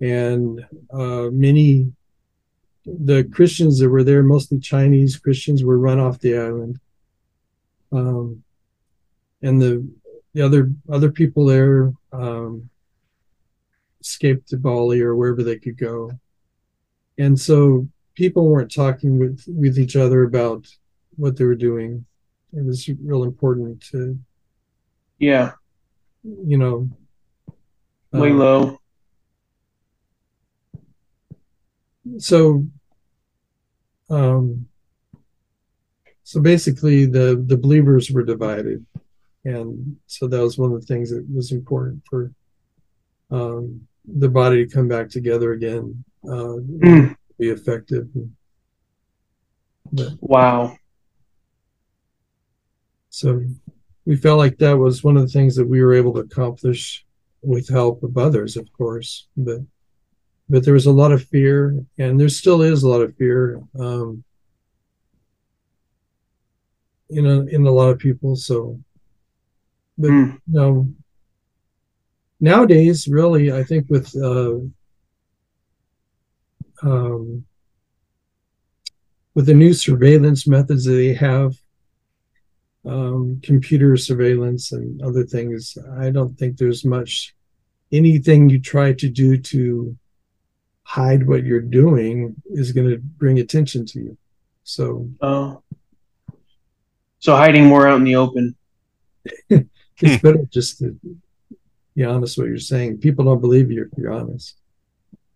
And uh many the christians that were there mostly chinese christians were run off the island. Um and the the other other people there um, escaped to Bali or wherever they could go, and so people weren't talking with with each other about what they were doing. It was real important to
Yeah.
you know
Lay
uh,
low.
so um so basically the the believers were divided and so that was one of the things that was important for um the body to come back together again uh
Mm.
Be effective but
Wow.
so we felt like that was one of the things that we were able to accomplish with help of others of course but but there was a lot of fear and there still is a lot of fear um you know in a lot of people so but
Mm.
you know nowadays really i think with uh um with the new surveillance methods that they have um, computer surveillance and other things. I don't think there's much anything you try to do to hide what you're doing is going to bring attention to you. So
Oh. So hiding more out in the open. [LAUGHS]
it's better just to be honest what you're saying. People don't believe you if you're honest.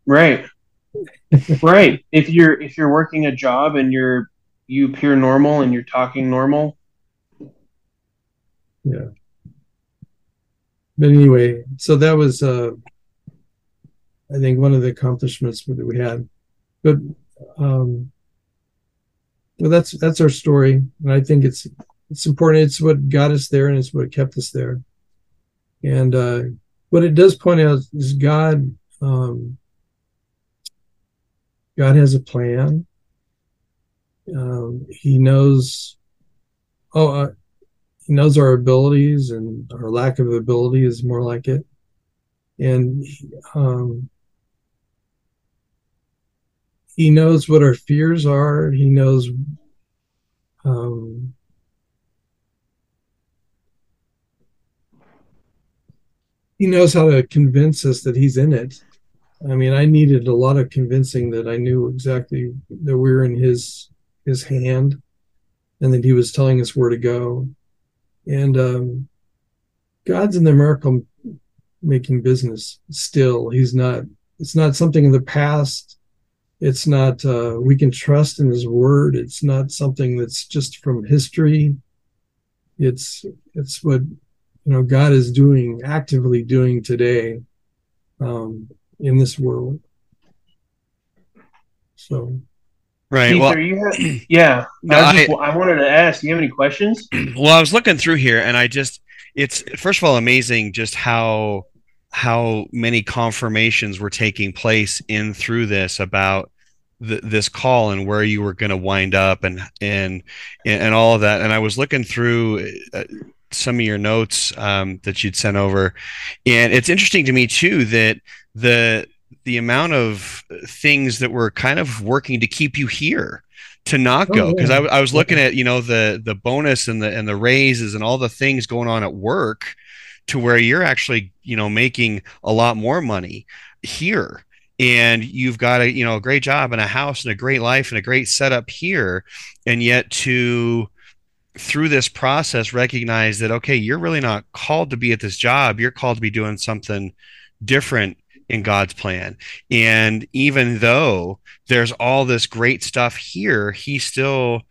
Right. Right. If you're if you're working a job and you're you appear normal and you're talking normal. Yeah.
But anyway, so that was uh I think one of the accomplishments that we had. But um well that's that's our story. And I think it's it's important. It's what got us there and it's what kept us there. And uh what it does point out is God. Um, God has a plan. Um, he knows. Oh, uh, he knows our abilities and our lack of ability is more like it, and um, he knows what our fears are. He knows um, he knows how to convince us that he's in it. I mean, I needed a lot of convincing that I knew exactly that we were in his his hand, and that he was telling us where to go. And um, God's in the miracle making business still. He's not. It's not something in the past. It's not. Uh, we can trust in His word. It's not something that's just from history. It's it's what you know God is doing actively doing today um, in this world. So,
right.
Keith,
well,
are you ha- yeah.
No,
I, just,
I-
I wanted to ask. Do you have any questions? [CLEARS THROAT]
well, I was looking through here, and I just it's first of all amazing just how how many confirmations were taking place in through this about th- this call and where you were going to wind up and and and all of that. And I was looking through. Uh, some of your notes um, that you'd sent over, and it's interesting to me too that the the amount of things that were kind of working to keep you here to not
Oh,
go. because
yeah.
I, I was looking at you know the the bonus and the and the raises and all the things going on at work to where you're actually you know making a lot more money here. And you've got a you know a great job and a house and a great life and a great setup here. And yet to through this process recognize that okay you're really not called to be at this job. You're called to be doing something different in God's plan. And even though there's all this great stuff here he still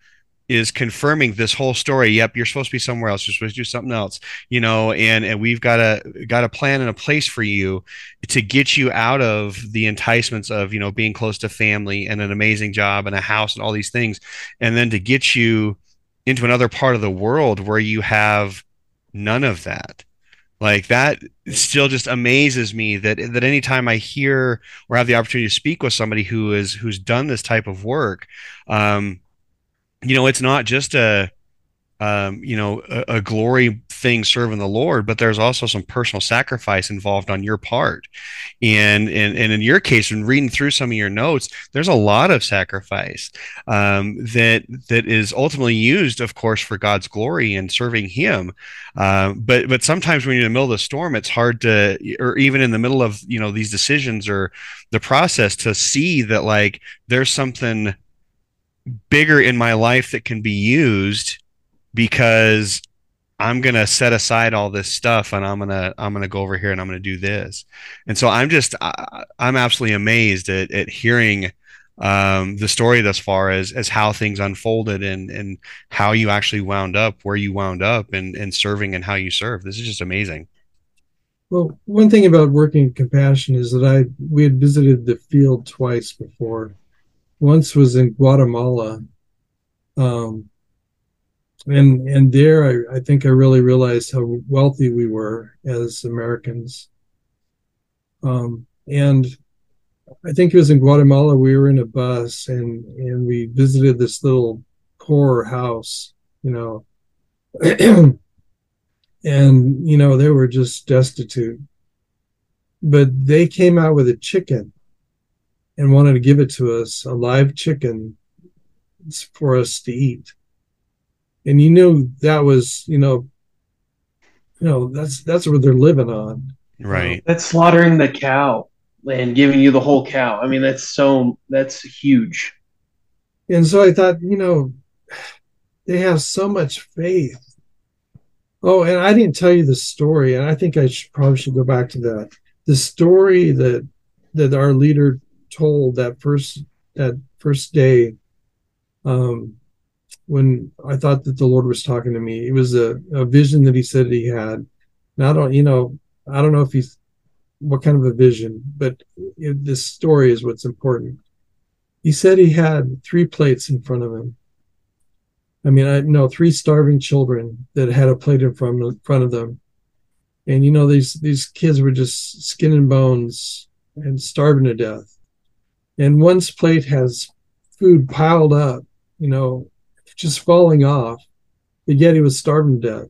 is confirming this whole story. Yep you're supposed to be somewhere else. You're supposed to do something else you know and and we've got a got a plan and a place for you to get you out of the enticements of you know being close to family and an amazing job and a house and all these things and then to get you into another part of the world where you have none of that like that still just amazes me that that anytime i hear or have the opportunity to speak with somebody who is who's done this type of work um you know it's not just a um, you know, a, a glory thing serving the Lord, but there's also some personal sacrifice involved on your part. And and, and in your case, when reading through some of your notes, there's a lot of sacrifice um, that that is ultimately used, of course, for God's glory and serving Him. Uh, but but sometimes when you're in the middle of the storm, it's hard to, or even in the middle of you know these decisions or the process, to see that like there's something bigger in my life that can be used because I'm gonna set aside all this stuff and I'm gonna I'm gonna go over here and I'm gonna do this. And so I'm just I, I'm absolutely amazed at, at hearing um, the story thus far as as how things unfolded and and how you actually wound up where you wound up and and serving and how you serve. This is just amazing.
Well, one thing about working in compassion is that I we had visited the field twice before. Once was in Guatemala, um, and and there I, I think I really realized how wealthy we were as Americans. Um, and I think it was in Guatemala. We were in a bus and and we visited this little poor house, you know. [CLEARS THROAT] and you know they were just destitute but they came out with a chicken and wanted to give it to us a live chicken for us to eat and you knew that was you know you know that's that's what they're living on
Right.
That's slaughtering the cow and giving you the whole cow. I mean, that's so that's huge.
and so i thought you know they have so much faith oh and i didn't tell you the story and i think i should probably should go back to that the story that that our leader told that first that first day um when i thought that the lord was talking to me it was a, a vision that he said he had. And i don't you know i don't know if he's what kind of a vision but it, this story is what's important. He said he had three plates in front of him. I mean i know three starving children that had a plate in front of, front of them. And you know these these kids were just skin and bones and starving to death. And one's plate has food piled up you know just falling off but yet he was starving to death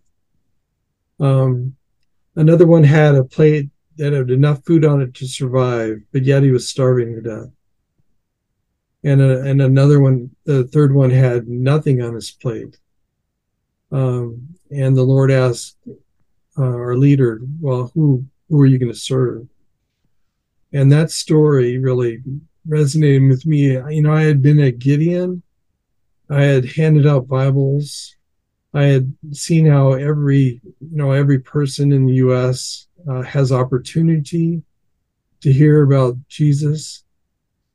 um, another one had a plate that had enough food on it to survive but yet he was starving to death and a, and another one the third one had nothing on his plate um, and the lord asked uh, our leader, well, who who are you going to serve? And that story really resonated with me. You know, I had been at Gideon, I had handed out Bibles, I had seen how every you know every person in the U.S. Uh, has opportunity to hear about Jesus.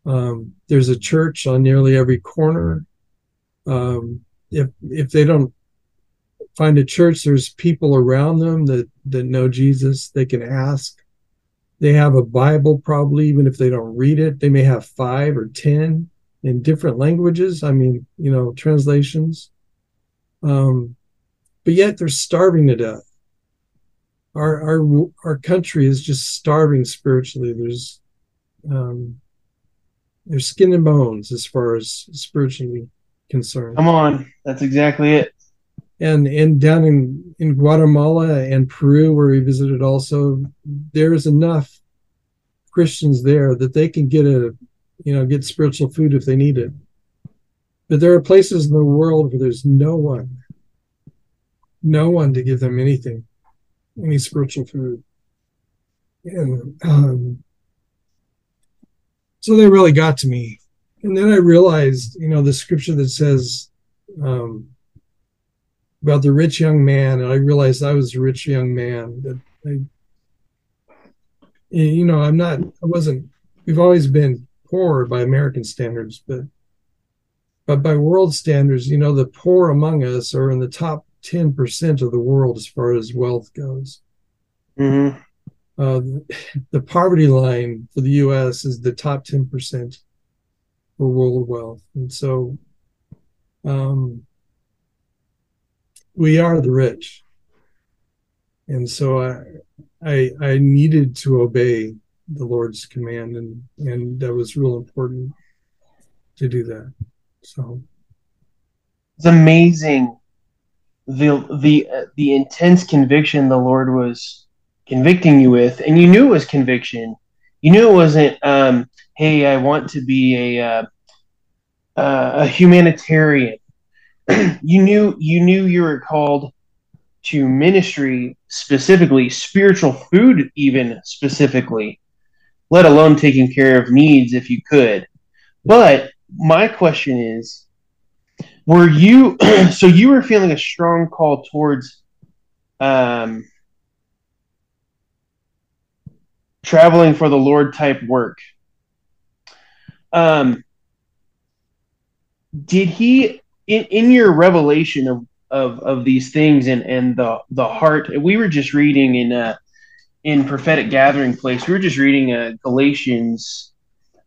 Um, there's a church on nearly every corner. Um, if if they don't find a church there's people around them that that know jesus they can ask they have a bible probably even if they don't read it they may have five or ten in different languages i mean you know translations. Um but yet they're starving to death. Our our our country is just starving spiritually. There's um there's skin and bones as far as spiritually concerned.
Come on. That's exactly it.
And and down in in Guatemala and Peru where we visited also there's enough Christians there that they can get a you know get spiritual food if they need it but there are places in the world where there's no one no one to give them anything any spiritual food and um, so they really got to me and then i realized you know the scripture that says um, about the rich young man, and I realized I was a rich young man. That I, you know, I'm not. I wasn't. We've always been poor by American standards, but but by world standards, you know, the poor among us are in the top ten percent of the world as far as wealth goes.
Mm-hmm.
Uh, the poverty line for the U.S. is the top ten percent for world wealth, and so. Um, we are the rich and so i i i needed to obey the lord's command and and that was real important to do that so.
It's amazing the the uh, the intense conviction the lord was convicting you with and you knew it was conviction. You knew it wasn't um hey i want to be a uh, uh, a humanitarian. [CLEARS THROAT] You knew you knew you were called to ministry specifically, spiritual food even specifically, let alone taking care of needs if you could. But my question is, were you [CLEARS THROAT] so you were feeling a strong call towards um, traveling for the Lord type work? Um, did he in, in your revelation of, of, of these things and, and the, the heart, we were just reading in, uh, in prophetic gathering place, we were just reading uh, Galatians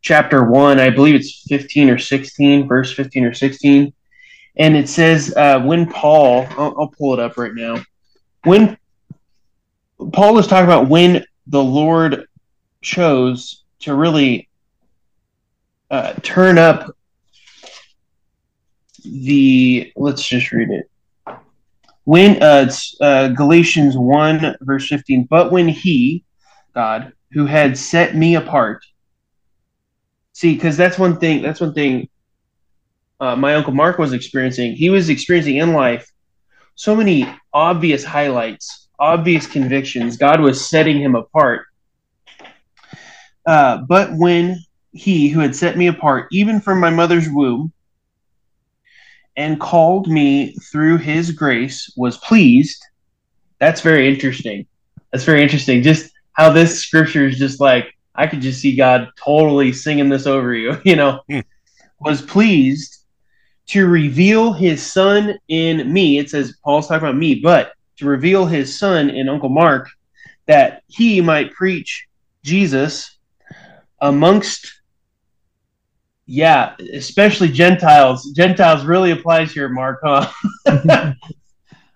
chapter one, I believe it's 15 or 16, verse 15 or 16. And it says, uh, when Paul, I'll, I'll pull it up right now. When Paul is talking about when the Lord chose to really uh, turn up the let's just read it. When uh, it's uh, Galatians one verse fifteen. But when he, God, who had set me apart. See, because that's one thing. That's one thing. Uh, my uncle Mark was experiencing. He was experiencing in life so many obvious highlights, obvious convictions. God was setting him apart. Uh, but when he who had set me apart, even from my mother's womb, and called me through his grace was pleased. That's very interesting. That's very interesting. Just how this scripture is just like, I could just see God totally singing this over you, [LAUGHS] you know, mm. was pleased to reveal his son in me. It says, Paul's talking about me, but to reveal his son in Uncle Mark that he might preach Jesus amongst yeah, especially Gentiles. Gentiles really applies here, Mark, huh? [LAUGHS] uh,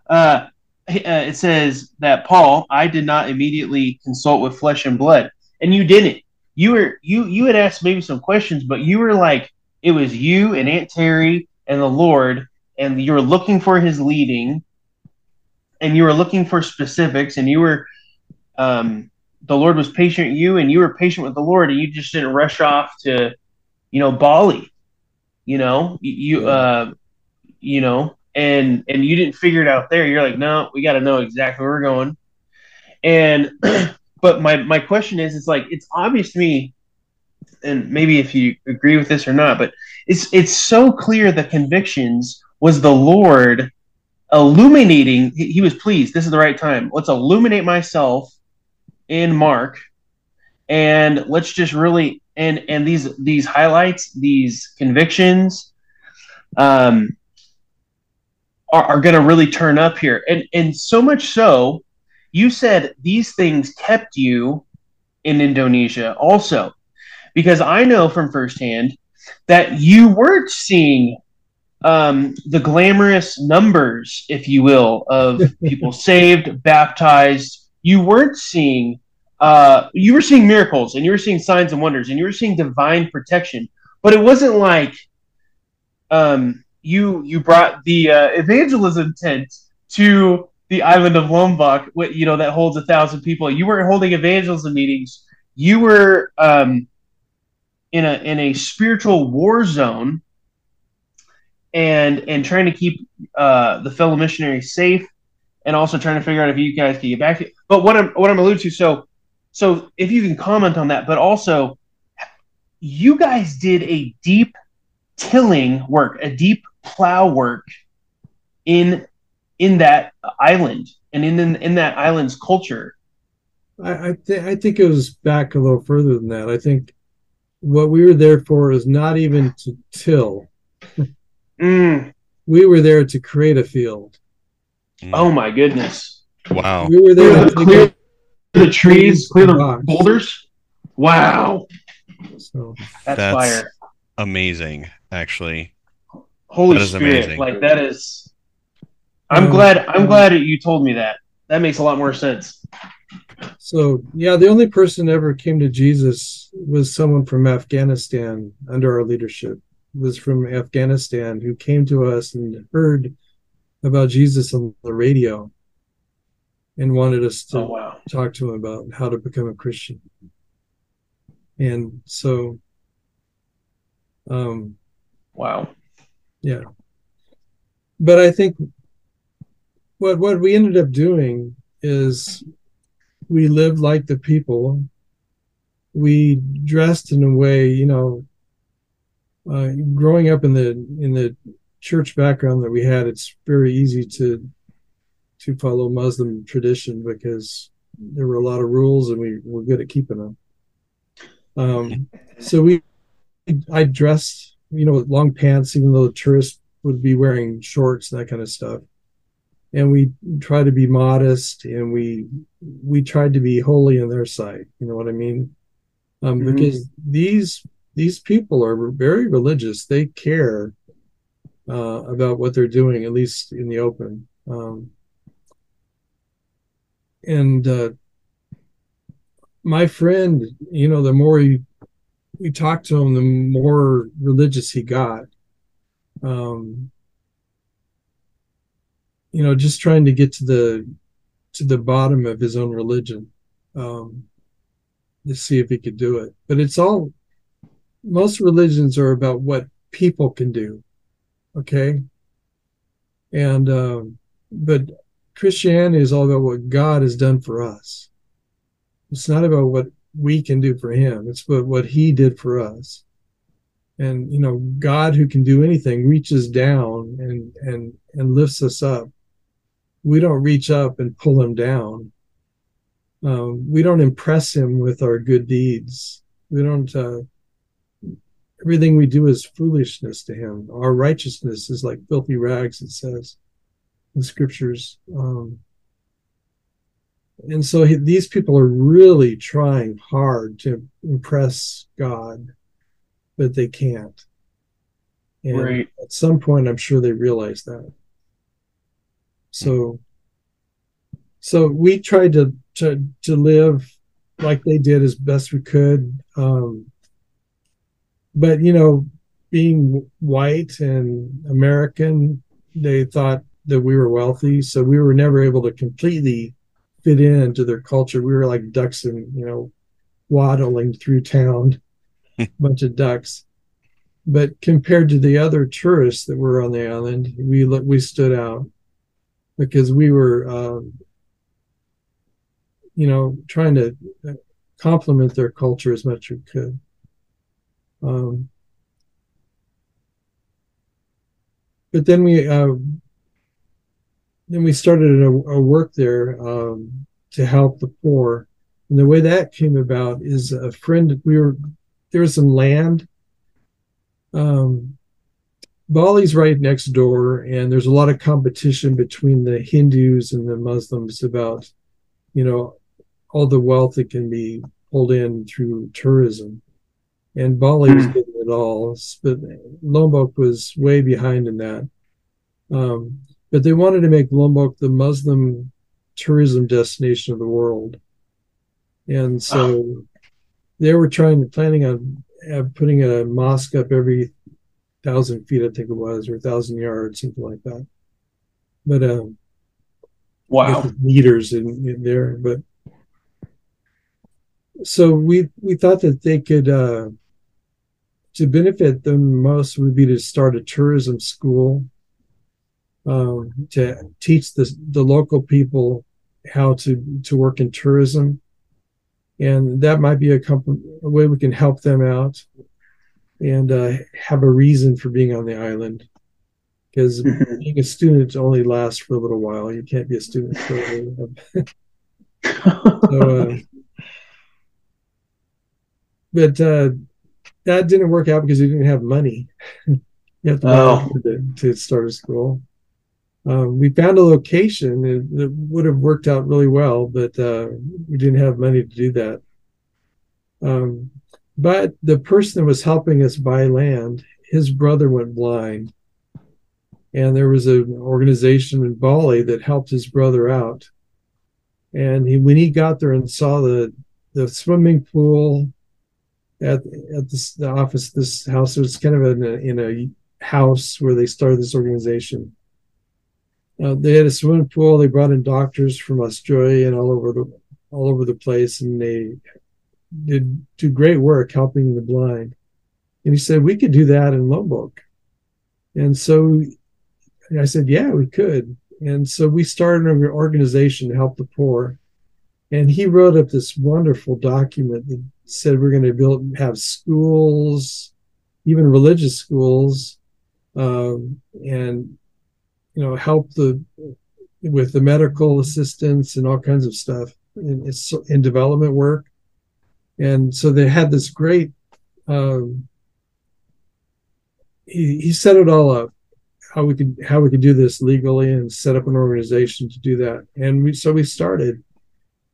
uh, it says that Paul, I did not immediately consult with flesh and blood, and you didn't. You were you you had asked maybe some questions, but you were like it was you and Aunt Terry and the Lord, and you were looking for His leading, and you were looking for specifics, and you were um, the Lord was patient with you, and you were patient with the Lord, and you just didn't rush off to, you know, Bali, you know, you uh, you know, and and you didn't figure it out there. You're like, no, we got to know exactly where we're going. And [CLEARS THROAT] but my my question is, it's like it's obvious to me, and maybe if you agree with this or not, but it's it's so clear the convictions was the Lord illuminating. He, he was pleased. This is the right time. Let's illuminate myself in Mark, and let's just really and and these these highlights, these convictions. Um, are, are going to really turn up here. And and so much so, you said these things kept you in Indonesia also, because I know from firsthand that you weren't seeing um, the glamorous numbers, if you will, of people [LAUGHS] saved, baptized. You weren't seeing. Uh, you were seeing miracles and you were seeing signs and wonders and you were seeing divine protection, but it wasn't like um, you you brought the uh, evangelism tent to the island of Lombok, you know that holds a thousand people. You weren't holding evangelism meetings. You were um, in a in a spiritual war zone, and and trying to keep uh, the fellow missionaries safe, and also trying to figure out if you guys can get back. But what I'm what I'm alluding to, so so if you can comment on that, but also you guys did a deep tilling work, a deep plow work in in that island and in in, in that island's culture.
I I, th- I think it was back a little further than that. I think what we were there for is not even to till.
Mm.
We were there to create a field.
Oh my goodness!
Wow.
We were there to
clear the trees, clear the
Rocks.
boulders. Wow,
So
that's,
That's-
fire!
Amazing, actually.
Holy
that is
Spirit,
amazing.
like that is. I'm
Um,
glad. I'm glad you told me that. That makes a lot more sense.
So yeah, the only person ever came to Jesus was someone from Afghanistan under our leadership. Was from Afghanistan who came to us and heard about Jesus on the radio and wanted us to
Oh wow!
talk to him about how to become a Christian. And so um
Wow.
yeah. But I think what what we ended up doing is we lived like the people. We dressed in a way, you know, uh, growing up in the in the church background that we had, it's very easy to to follow Muslim tradition because there were a lot of rules and we were good at keeping them. Um, so we, I dressed, you know, with long pants, even though the tourists would be wearing shorts and that kind of stuff. And we try to be modest and we we tried to be holy in their sight. You know what I mean? Um,
Mhm.
Because these these people are very religious. They care uh, about what they're doing, at least in the open. Um, and uh, my friend, you know, the more he, we talked to him, the more religious he got. Um, you know, just trying to get to the to the bottom of his own religion, um, to see if he could do it. But it's all most religions are about what people can do, okay. And um, but Christianity is all about what God has done for us. It's not about what we can do for him. It's about what he did for us. And you know, God who can do anything reaches down and and and lifts us up. We don't reach up and pull him down. Um, we don't impress him with our good deeds. We don't. Uh, everything we do is foolishness to him. Our righteousness is like filthy rags. It says in scriptures. Um, and so he, these people are really trying hard to impress God, but they can't. And
Right.
at some point, I'm sure they realize that. So so we tried to to to live like they did as best we could. Um, but you know, being white and American, they thought that we were wealthy, so we were never able to completely fit into their culture. We were like ducks and you know, waddling through town, [LAUGHS] bunch of ducks. But compared to the other tourists that were on the island, we we stood out because we were, um, you know, trying to complement their culture as much as we could. Um, but then we uh, then we started a, a work there um, to help the poor, and the way that came about is a friend. We were there was some land. Um, Bali's right next door, and there's a lot of competition between the Hindus and the Muslims about, you know, all the wealth that can be pulled in through tourism. And Bali was hmm. getting it all, but Lombok was way behind in that. Um, but they wanted to make Lombok the Muslim tourism destination of the world. And so oh. they were trying to planning on uh, putting a mosque up every thousand feet, I think it was, or a thousand yards, something like that. But um,
wow,
meters in, in there. But so we we thought that they could uh, to benefit them most would be to start a tourism school um, to teach the the local people how to to work in tourism, and that might be a, a way we can help them out and uh, have a reason for being on the island. Because mm-hmm. being a student only lasts for a little while. You can't be a student forever. [LAUGHS] so, uh, but uh, that didn't work out because we didn't have money. [LAUGHS] you have to, oh. to, to start a school. Um, we found a location that would have worked out really well, but uh, we didn't have money to do that. Um, but the person that was helping us buy land, his brother went blind. And there was an organization in Bali that helped his brother out. And he, when he got there and saw the, the swimming pool at, at this, the office, this house, it was kind of in a, in a house where they started this organization. Uh, they had a swimming pool. They brought in doctors from Australia and all over the all over the place, and they did do great work helping the blind. And he said, we could do that in Lombok. And so I said, yeah, we could. And so we started an organization to help the poor. And he wrote up this wonderful document that said we're going to build, have schools, even religious schools, um, and you know, help the with the medical assistance and all kinds of stuff in, in development work. And so they had this great um, he, he set it all up how we could how we could do this legally and set up an organization to do that. And we so we started.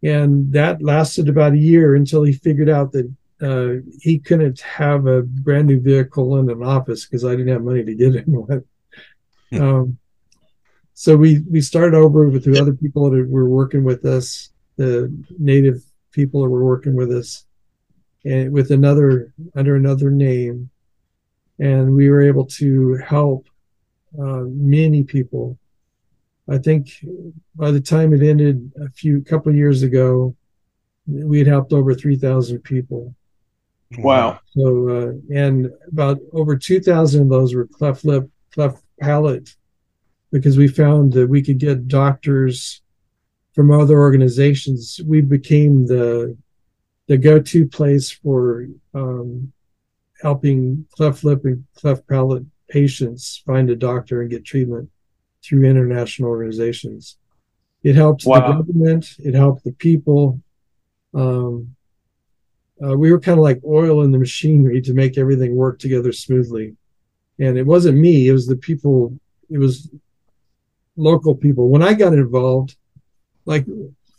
And that lasted about a year until he figured out that uh, he couldn't have a brand new vehicle in an office because I didn't have money to get [LAUGHS] him one. Um, so we we started over with the other people that were working with us, the native people that were working with us, and with another under another name, and we were able to help uh, many people. I think by the time it ended a few couple years ago, we had helped over three thousand people.
Wow!
So uh, and about over two thousand of those were cleft lip, cleft palate, because we found that we could get doctors from other organizations. We became the the go-to place for um, helping cleft lip and cleft palate patients find a doctor and get treatment through international organizations. It helps wow. the government. It helped the people. Um, uh, we were kind of like oil in the machinery to make everything work together smoothly. And it wasn't me; it was the people. It was local people. When I got involved, like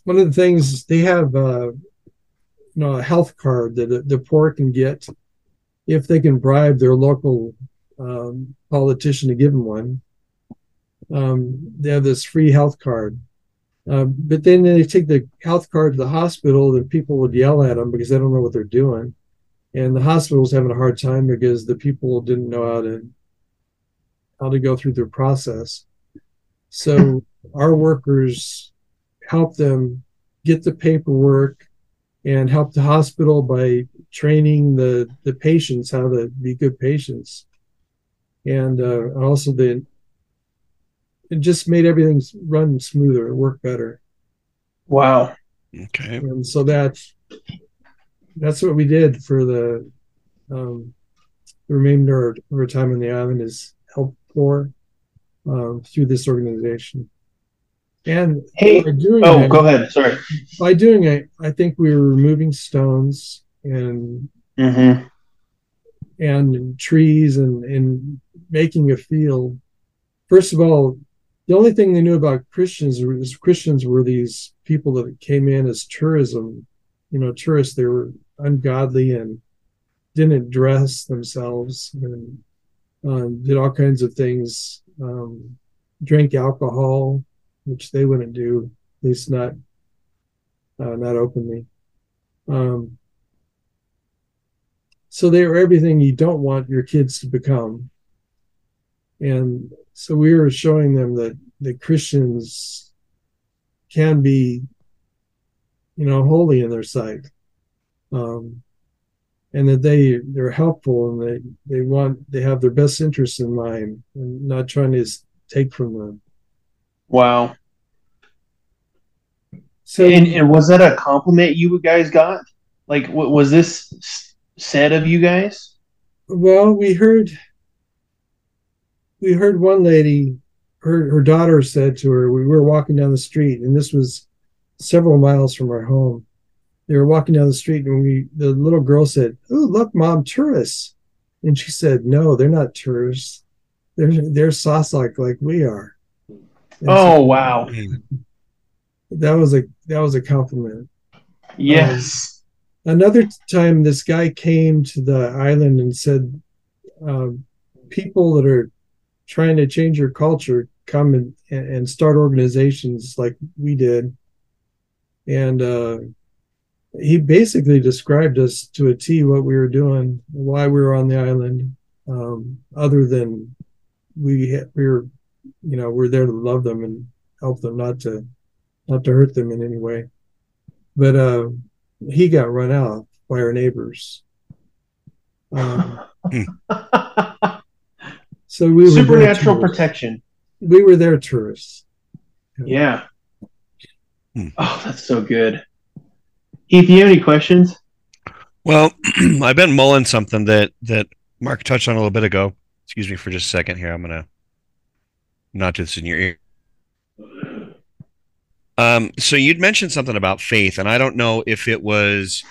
one of the things they have uh, you know, a health card that the poor can get if they can bribe their local um, politician to give them one. Um, they have this free health card. Uh, but then they take the health card to the hospital, the people would yell at them because they don't know what they're doing. And the hospital's having a hard time because the people didn't know how to how to go through their process. So our workers help them get the paperwork and help the hospital by training the the patients how to be good patients and uh, also the it just made everything run smoother work better
Wow.
Okay.
and so that's that's what we did for the um the remainder of our time on the island is help poor um, through this organization and
Hey.
by doing
Oh,
that,
go ahead. Sorry.
by doing it i think we were removing stones and
Mm-hmm.
and trees and and making a field. First of all, the only thing they knew about Christians was Christians were these people that came in as tourism, you know, tourists. They were ungodly and didn't dress themselves and um, did all kinds of things. Um, drank alcohol, which they wouldn't do, at least not uh, not openly. Um, so they were everything you don't want your kids to become and so we were showing them that the christians can be you know holy in their sight um, and that they they're helpful and they they want they have their best interests in mind and not trying to take from them
Wow.
so
And, and was that a compliment you guys got? Like, w- was this said of you guys?
Well, we heard we heard one lady, her her daughter said to her, we were walking down the street, and this was several miles from our home. They were walking down the street, and we the little girl said, "Oh, look, mom, tourists," and she said, "No, they're not tourists. They're they're Sasak like we are." And
Oh,
so
wow.
that was a that was a compliment.
Yes.
another time this guy came to the island and said um, people that are trying to change your culture come and, and start organizations like we did and uh, he basically described us to a t what we were doing why we were on the island um, other than we we were you know we're there to love them and help them not to not to hurt them in any way but uh he got run out by our neighbors. Um, so we
Supernatural protection.
We were their tourists.
Yeah.
Hmm.
Oh, that's so good. Do you have any questions?
Well, I've been mulling something that that Mark touched on a little bit ago. Excuse me for just a second here. I'm gonna not do this in your ear. Um, so you'd mentioned something about faith, and I don't know if it was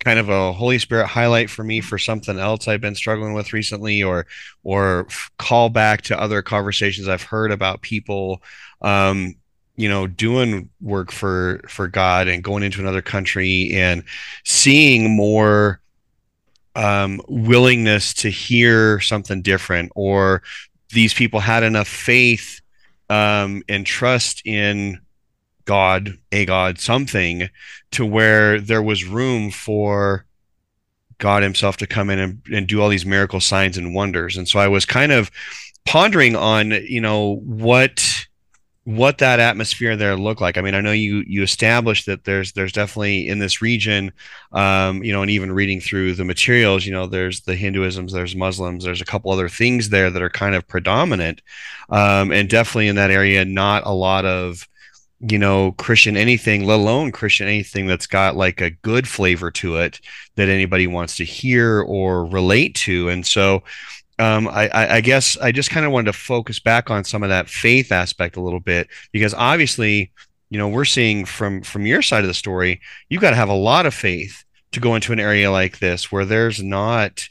kind of a Holy Spirit highlight for me for something else I've been struggling with recently, or or call back to other conversations I've heard about people, um, you know, doing work for for God and going into another country and seeing more um, willingness to hear something different, or these people had enough faith um, and trust in God, a God, something to where there was room for God Himself to come in and, and do all these miracle signs and wonders. And so I was kind of pondering on, you know, what what that atmosphere there looked like. I mean, I know you you established that there's there's definitely in this region, um, you know, and even reading through the materials, you know, there's the Hinduisms, there's Muslims, there's a couple other things there that are kind of predominant, um, and definitely in that area, not a lot of you know christian anything let alone christian anything that's got like a good flavor to it that anybody wants to hear or relate to and so um, I, I, guess I just kind of wanted to focus back on some of that faith aspect a little bit because obviously, you know, we're seeing from from your side of the story, you've got to have a lot of faith to go into an area like this where there's not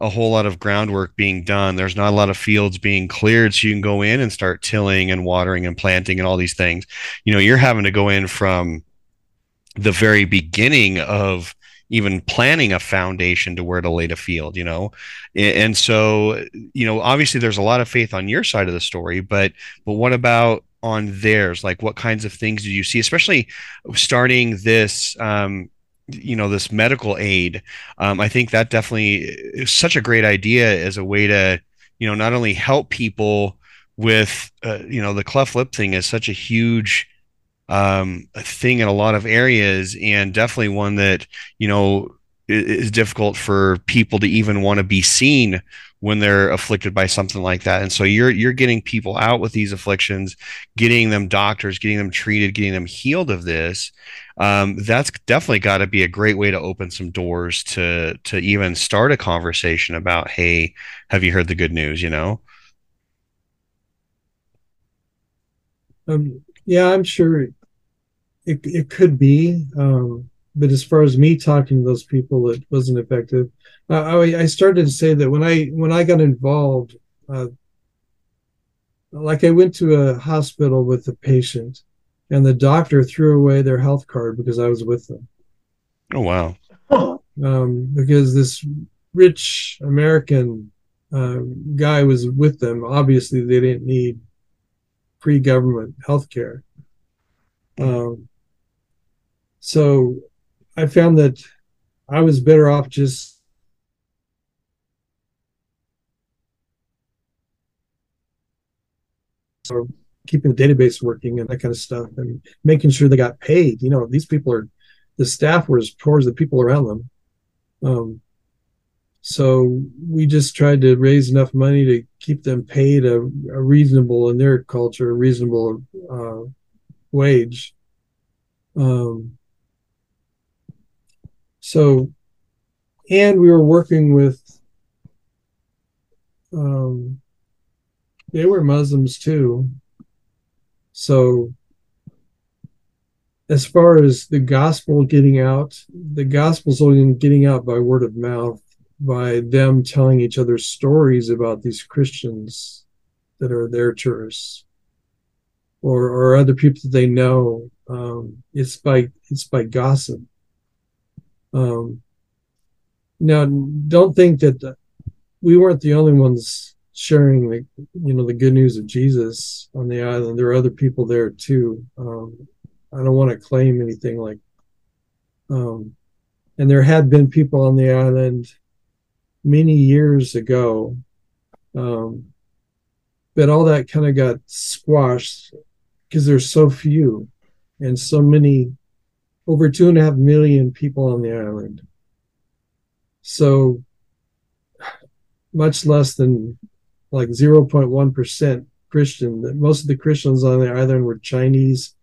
a whole lot of groundwork being done. There's not a lot of fields being cleared, so you can go in and start tilling and watering and planting and all these things. You know, you're having to go in from the very beginning of even planning a foundation to where to lay the field, you know? And so, you know, obviously there's a lot of faith on your side of the story, but but what about on theirs? Like, what kinds of things do you see, especially starting this? Um, you know this medical aid um, i think that definitely is such a great idea as a way to you know not only help people with uh, you know the cleft lip thing is such a huge um, a thing in a lot of areas and definitely one that you know is difficult for people to even want to be seen when they're afflicted by something like that. And so you're you're getting people out with these afflictions, getting them doctors, getting them treated, getting them healed of this. Um, that's definitely got to be a great way to open some doors to to even start a conversation about, hey, have you heard the good news? You know.
Um, yeah, I'm sure it it could be. Um, but as far as me talking to those people, it wasn't effective. Uh, I, I, started to say that when I when I got involved, uh, like I went to a hospital with a patient, and the doctor threw away their health card because I was with them.
Oh wow!
Um, because this rich American uh, guy was with them. Obviously, they didn't need pre-government health care. Um, so I found that I was better off just so keeping the database working and that kind of stuff and making sure they got paid. You know, these people are the staff were as poor as the people around them. Um, so we just tried to raise enough money to keep them paid a, a reasonable in their culture, a reasonable uh, wage. Um, so, and we were working with, um, they were Muslims too. So, as far as the gospel getting out, the gospel's only getting out by word of mouth, by them telling each other stories about these Christians that are their tourists or, or other people that they know. Um, it's by it's by gossip. Um, now, don't think that we weren't the only ones sharing the you know the good news of Jesus on the island. There are other people there too. Um, I don't want to claim anything like, um, and there had been people on the island many years ago, um, but all that kind of got squashed because there's so few and so many over two and a half million people on the island. So much less than like 0.1% Christian. Most of the Christians on the island were Chinese,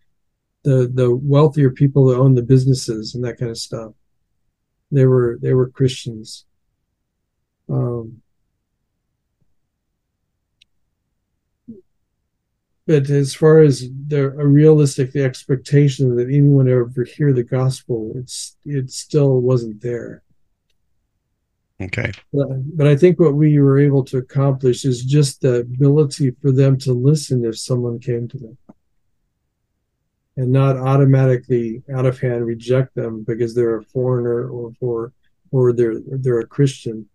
the the wealthier people that owned the businesses and that kind of stuff. They were they were Christians. Um, but as far as the a realistic the expectation that anyone ever hear the gospel, it's it still wasn't there.
Okay.
But, but I think what we were able to accomplish is just the ability for them to listen if someone came to them. And not automatically out of hand reject them because they're a foreigner or for or they're they're a Christian.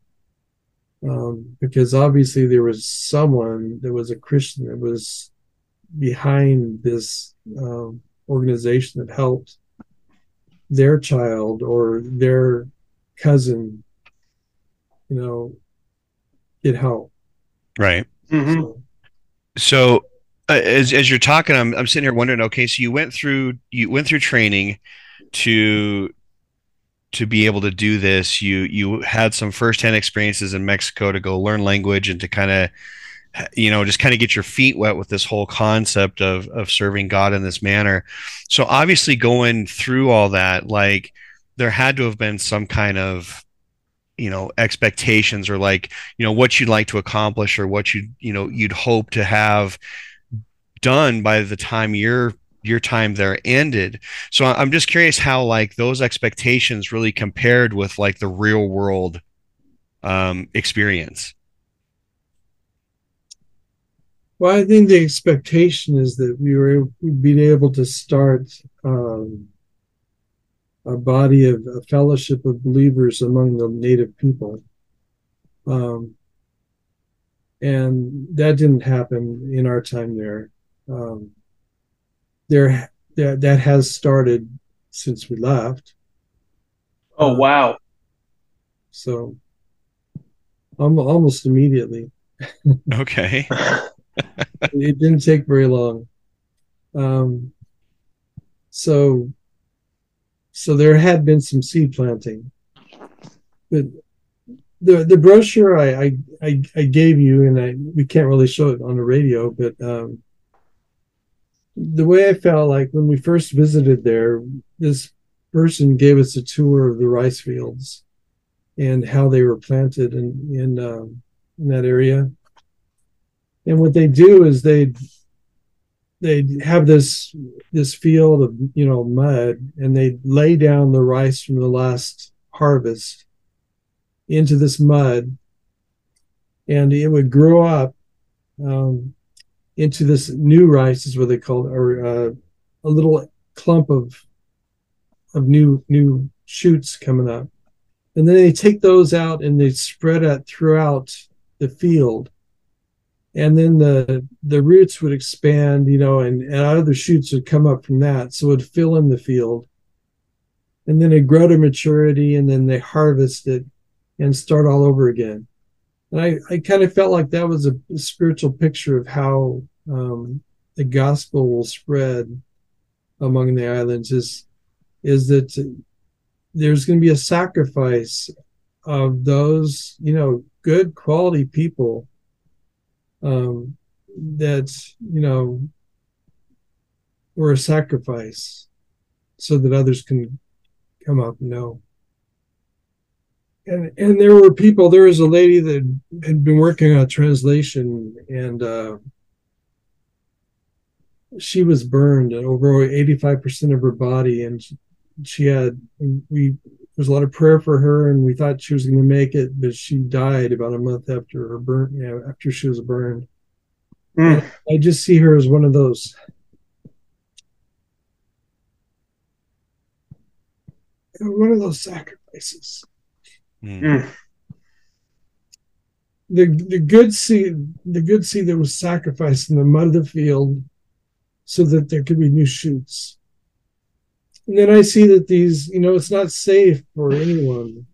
Um, because obviously there was someone that was a Christian that was behind this um, organization that helped their child or their cousin, you know, get help.
Right.
Mm-hmm.
So, so uh, as as you're talking, I'm I'm sitting here wondering. Okay, so you went through you went through training to to be able to do this. You you had some firsthand experiences in Mexico to go learn language and to kind of you know just kind of get your feet wet with this whole concept of of serving god in this manner. So obviously going through all that like there had to have been some kind of you know expectations or like you know what you'd like to accomplish or what you you know you'd hope to have done by the time your your time there ended. So i'm just curious how like those expectations really compared with like the real world um experience
Well, I think the expectation is that we were being able to start um, a body of a fellowship of believers among the native people. Um, and that didn't happen in our time there. Um, there that that has started since we left.
Oh wow!
So almost immediately. [LAUGHS]
Okay. [LAUGHS]
it didn't take very long. Um, so, so there had been some seed planting, but the the brochure I I, I, gave you, and I we can't really show it on the radio, but um, the way I felt like when we first visited there, this person gave us a tour of the rice fields and how they were planted in in, um, in that area. And what they do is they they have this this field of you know mud, and they lay down the rice from the last harvest into this mud, and it would grow up um, into this new rice, is what they call it, or uh, a little clump of of new new shoots coming up, and then they take those out and they spread it throughout the field, and then the the roots would expand, you know, and, and other shoots would come up from that, so it would fill in the field, and then it grow to maturity, and then they harvest it and start all over again. And I, I kind of felt like that was a, spiritual picture of how um, the gospel will spread among the islands is is that there's going to be a sacrifice of those you know good quality people um, that you know were a sacrifice so that others can come up and know and and there were people. There was a lady that had been working on a translation, and uh, she was burned and over eighty five percent of her body, and she had we there was a lot of prayer for her, and we thought she was going to make it, but she died about a month after her burn. Yeah, after she was burned. Mm. I just see her as one of those. One of those sacrifices Mm. The the good seed the good seed that was sacrificed in the mud of the field so that there could be new shoots. And then I see that these, you know, it's not safe for anyone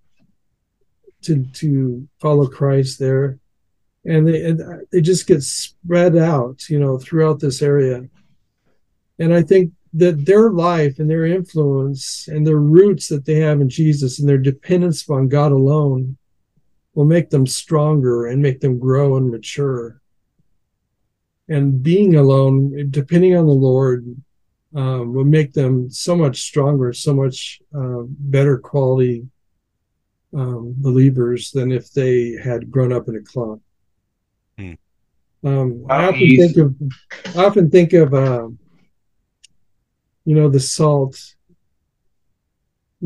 to to follow Christ there. And they and they just get spread out, you know, throughout this area. And I think that their life and their influence and their roots that they have in Jesus and their dependence upon God alone will make them stronger and make them grow and mature. And being alone, depending on the Lord, um, will make them so much stronger, so much uh, better quality um, believers than if they had grown up in a clump. Hmm. Um, I often think of, I often think of. Uh, you know, the salt.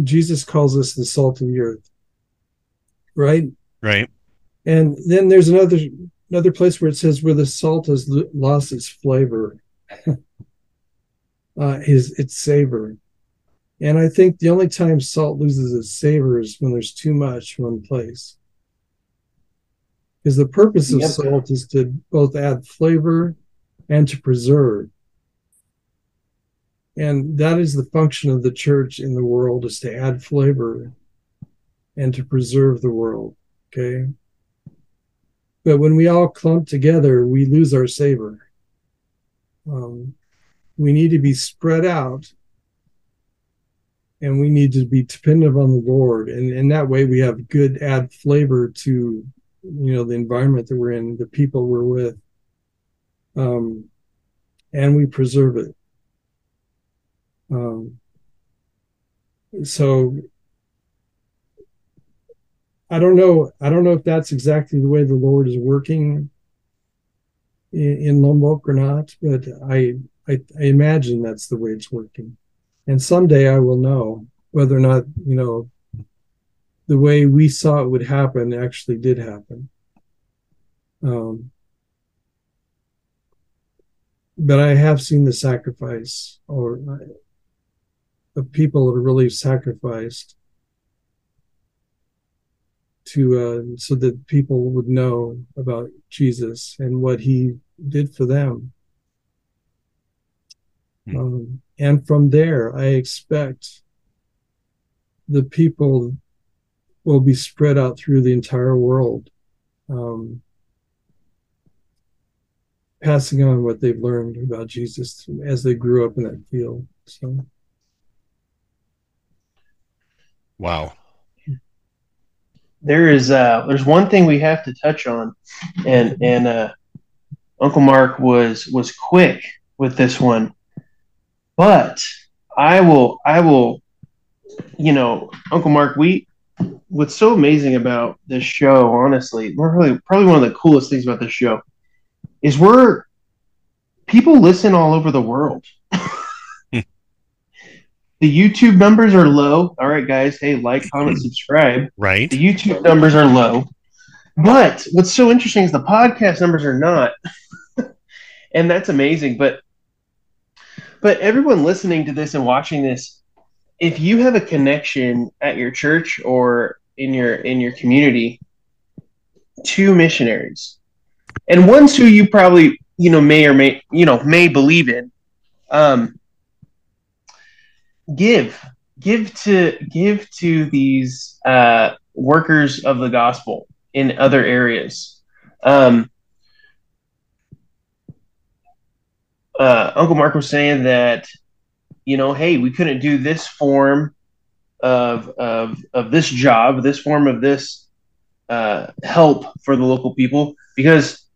Jesus calls us the salt of the earth. Right?
Right.
And then there's another another place where it says where the salt has lost its flavor, [LAUGHS] uh, his its savor. And I think the only time salt loses its savor is when there's too much in one place. Because the purpose of yep. salt is to both add flavor and to preserve and that is the function of the church in the world is to add flavor and to preserve the world okay but when we all clump together we lose our savor um, we need to be spread out and we need to be dependent on the lord and in that way we have good add flavor to you know the environment that we're in the people we're with um, and we preserve it um, so I don't know. I don't know if that's exactly the way the Lord is working in, in Lombok or not, but I, I, I imagine that's the way it's working. And someday I will know whether or not you know the way we saw it would happen actually did happen. Um, but I have seen the sacrifice, or of people that are really sacrificed to uh, so that people would know about Jesus and what he did for them. Hmm. Um, and from there, I expect the people will be spread out through the entire world, um, passing on what they've learned about Jesus as they grew up in that field. So,
wow.
There is uh, there's one thing we have to touch on, and and uh, Uncle Mark was was quick with this one, but I will I will, you know, Uncle Mark, we what's so amazing about this show, honestly, we're really probably one of the coolest things about this show is we're people listen all over the world. [LAUGHS] the YouTube numbers are low. All right, guys. Hey, like, comment, [CLEARS THROAT] subscribe.
Right.
The YouTube numbers are low. But what's so interesting is the podcast numbers are not. [LAUGHS] and that's amazing. But but everyone listening to this and watching this, if you have a connection at your church or in your in your community to missionaries, and ones who you probably you know may or may you know may believe in, um, give give to give to these uh, workers of the gospel in other areas. Um, uh, Uncle Mark was saying that, you know, hey, we couldn't do this form of of of this job, this form of this uh, help for the local people because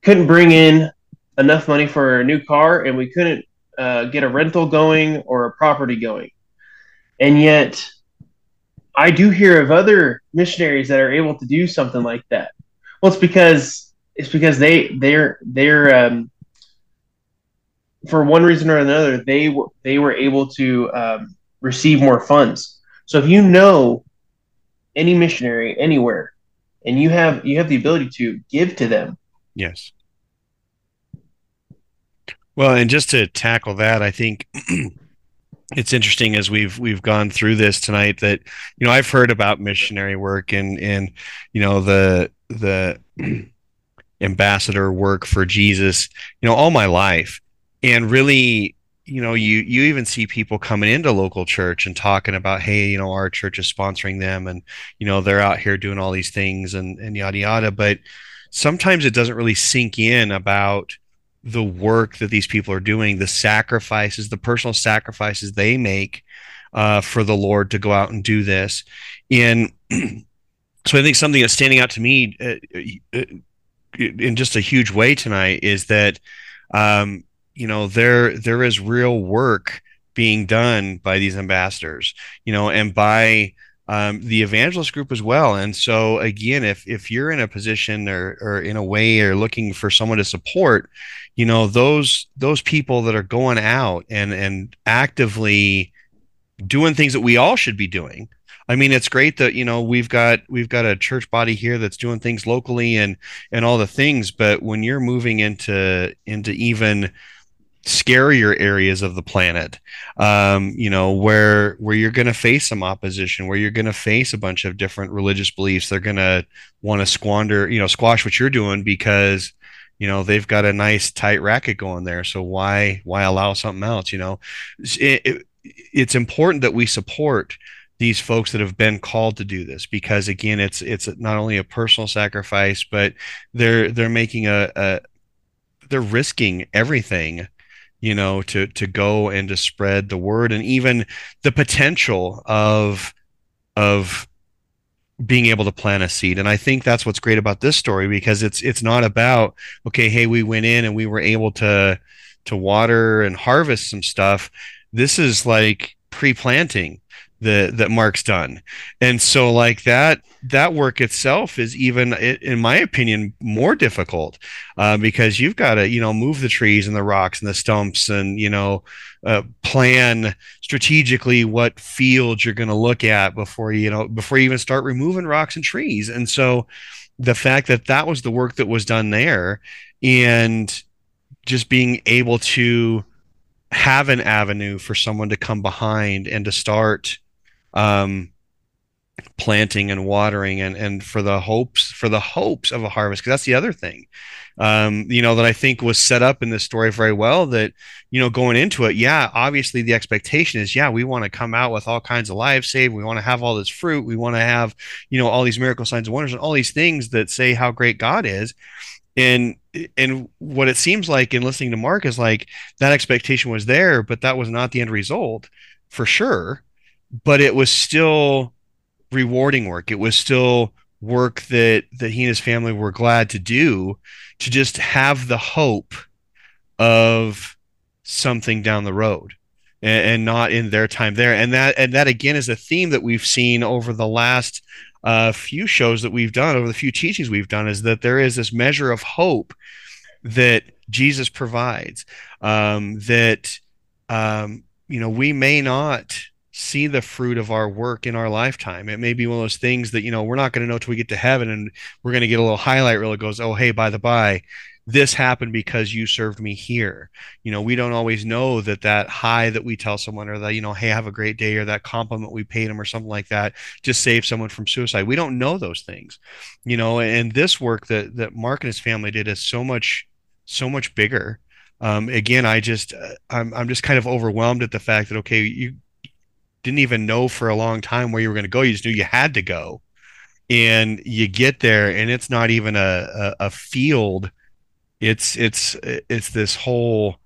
couldn't bring in enough money for a new car, and we couldn't uh, get a rental going or a property going, and yet. I do hear of other missionaries that are able to do something like that. Well, it's because it's because they they're they're um, for one reason or another, they were they were able to um, receive more funds. So if you know any missionary anywhere, and you have you have the ability to give to them,
yes. Well, and just to tackle that, I think [CLEARS THROAT] it's interesting as we've we've gone through this tonight that you know I've heard about missionary work and and you know the the [CLEARS THROAT] ambassador work for Jesus, you know, all my life and really you know you you even see people coming into local church and talking about hey you know our church is sponsoring them and you know they're out here doing all these things and and yada yada. But sometimes it doesn't really sink in about the work that these people are doing the sacrifices the personal sacrifices they make uh, for the lord to go out and do this. And [CLEARS THROAT] so i think something that's standing out to me uh, uh in just a huge way tonight is that um, you know there there is real work being done by these ambassadors you know and by um, the evangelist group as well and so again if if you're in a position or or in a way or looking for someone to support you know those those people that are going out and and actively doing things that we all should be doing I mean, it's great that you know we've got we've got a church body here that's doing things locally and and all the things. But when you're moving into into even scarier areas of the planet um, you know where where you're going to face some opposition where you're going to face a bunch of different religious beliefs. They're going to want to squander you know squash what you're doing because you know they've got a nice tight racket going there. So why why allow something else you know? It, it, it's important that we support these folks that have been called to do this because again it's it's not only a personal sacrifice but they're they're making a, a they're risking everything you know to to go and to spread the word and even the potential of of being able to plant a seed. And i think that's what's great about this story because it's it's not about okay hey we went in and we were able to to water and harvest some stuff. This is like pre-planting that that Mark's done. And so like that that work itself is even in my opinion more difficult uh, because you've got to you know move the trees and the rocks and the stumps and you know uh, plan strategically what fields you're going to look at before you know before you even start removing rocks and trees. And so the fact that that was the work that was done there and just being able to have an avenue for someone to come behind and to start um, planting and watering and and for the hopes for the hopes of a harvest because that's the other thing um, you know that i think was set up in this story very well that you know going into it yeah obviously the expectation is yeah we want to come out with all kinds of lives saved. We want to have all this fruit. We want to have you know all these miracle signs and wonders and all these things that say how great god is. And and what it seems like in listening to mark is like that expectation was there but that was not the end result for sure but it was still rewarding work. It was still work that that he and his family were glad to do to just have the hope of something down the road and, and, not in their time there and that and that again is a theme that we've seen over the last uh, few shows that we've done over the few teachings we've done is that there is this measure of hope that jesus provides um, that um, you know we may not see the fruit of our work in our lifetime. It may be one of those things that, you know, we're not going to know till we get to heaven and we're going to get a little highlight reel that goes, oh, hey, by the by, this happened because you served me here. You know, we don't always know that that high that we tell someone or that, you know, hey, have a great day or that compliment we paid them or something like that just saved someone from suicide. We don't know those things, you know, and this work that, that Mark and his family did is so much, so much bigger. Um, again, I just, uh, I'm, I'm just kind of overwhelmed at the fact that, okay, you, didn't even know for a long time where you were going to go. You just knew you had to go. And you get there and it's not even a, a, a field. It's it's it's this whole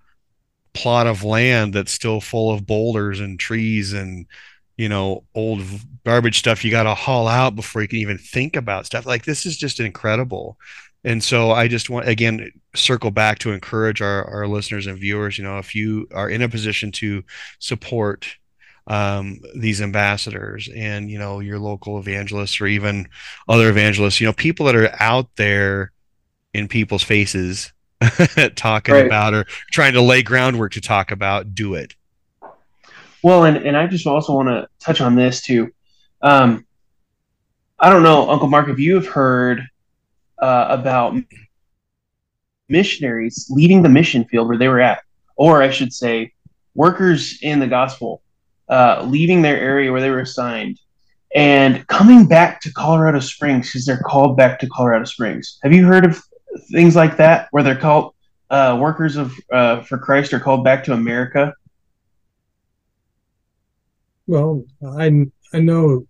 plot of land that's still full of boulders and trees and you know old garbage stuff you got to haul out before you can even think about stuff like this is just incredible and so i just want again circle back to encourage our, our listeners and viewers you know if you are in a position to support um, these ambassadors and you know your local evangelists or even other evangelists you know people that are out there in people's faces [LAUGHS] talking right. about or trying to lay groundwork to talk about do it
well and, and i just also want to touch on this too um, i don't know uncle mark if you have heard uh, about missionaries leaving the mission field where they were at or i should say workers in the gospel uh, leaving their area where they were assigned and coming back to Colorado Springs because they're called back to Colorado Springs. Have you heard of things like that where they're called uh, workers of uh, for Christ are called back to America?
Well, I I know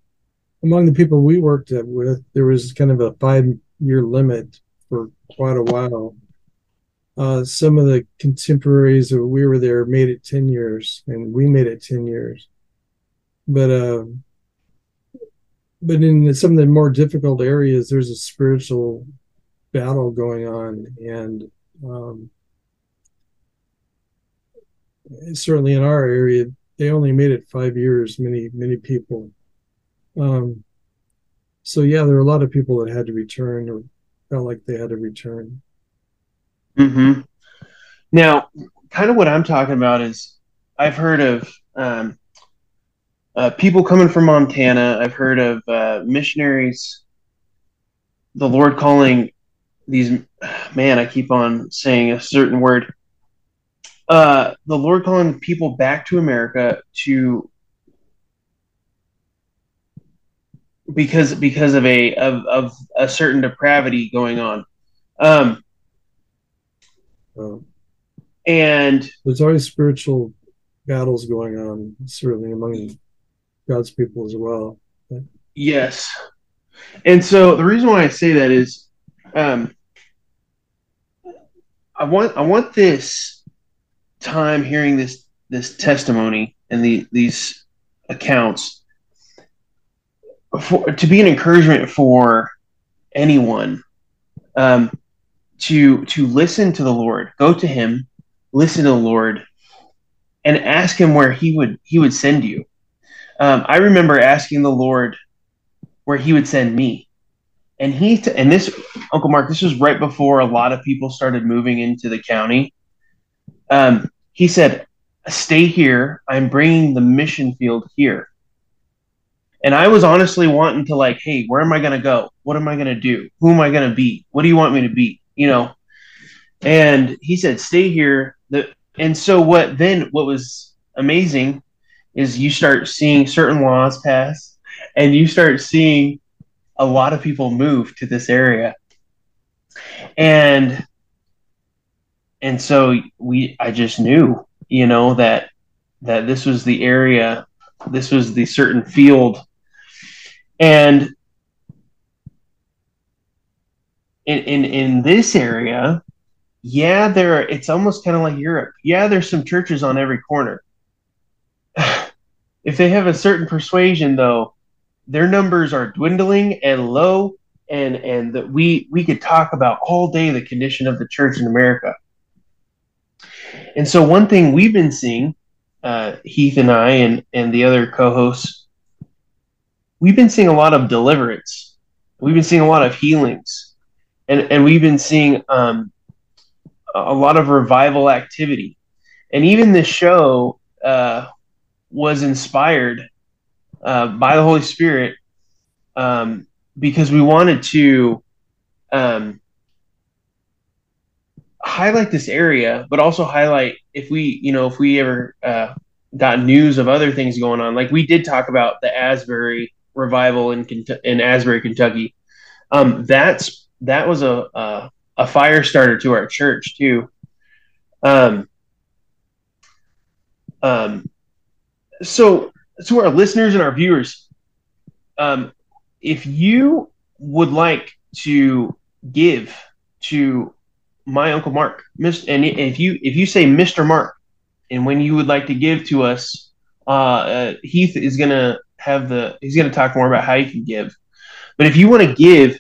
among the people we worked with, there was kind of a five year limit for quite a while. Uh, some of the contemporaries that we were there made it 10 years and we made it 10 years but uh, but in some of the more difficult areas, there's a spiritual battle going on, and um, certainly in our area, they only made it five years. Many many people. Um, so yeah, there are a lot of people that had to return or felt like they had to return.
Hmm. Now, kind of what I'm talking about is I've heard of um, uh, people coming from Montana. I've heard of uh, missionaries, the Lord calling these. [SIGHS] Man, I keep on saying a certain word. Uh, the Lord calling people back to America to because because of a of, of a certain depravity going on. Um, and
there's always spiritual battles going on, certainly among God's people as well. But.
Yes. And so the reason why I say that is um, I want I want this time hearing this this testimony and the these accounts for, to be an encouragement for anyone um, to to listen to the Lord, go to Him, listen to the Lord, and ask Him where He would He would send you. Um, I remember asking the Lord where He would send me, and He t- and this Uncle Mark. This was right before a lot of people started moving into the county. Um, he said, "Stay here. I'm bringing the mission field here." And I was honestly wanting to like, hey, where am I going to go? What am I going to do? Who am I going to be? What do you want me to be? You know. And he said, stay here. The, and so what then? What was amazing is you start seeing certain laws pass and you start seeing a lot of people move to this area. And and so we i just knew you know that that this was the area this was the certain field. And in in, in this area yeah there are, it's almost kind of like europe. Yeah there's some churches on every corner if they have a certain persuasion though their numbers are dwindling and low and and that we we could talk about all day the condition of the church in america. And so one thing we've been seeing uh, heath and i and and the other co-hosts we've been seeing a lot of deliverance. We've been seeing a lot of healings. And and we've been seeing um, a lot of revival activity. And even this show uh, was inspired uh, by the Holy Spirit um, because we wanted to um, highlight this area, but also highlight if we, you know, if we ever uh, got news of other things going on. Like we did talk about the Asbury revival in in Asbury, Kentucky. Um, that's that was a, a, a fire starter to our church too. Um, um, so to our listeners and our viewers, um, if you would like to give to my uncle Mark, and if you if you say Mr. Mark, and when you would like to give to us, uh, uh, Heath is gonna have the he's gonna talk more about how you can give. But if you want to give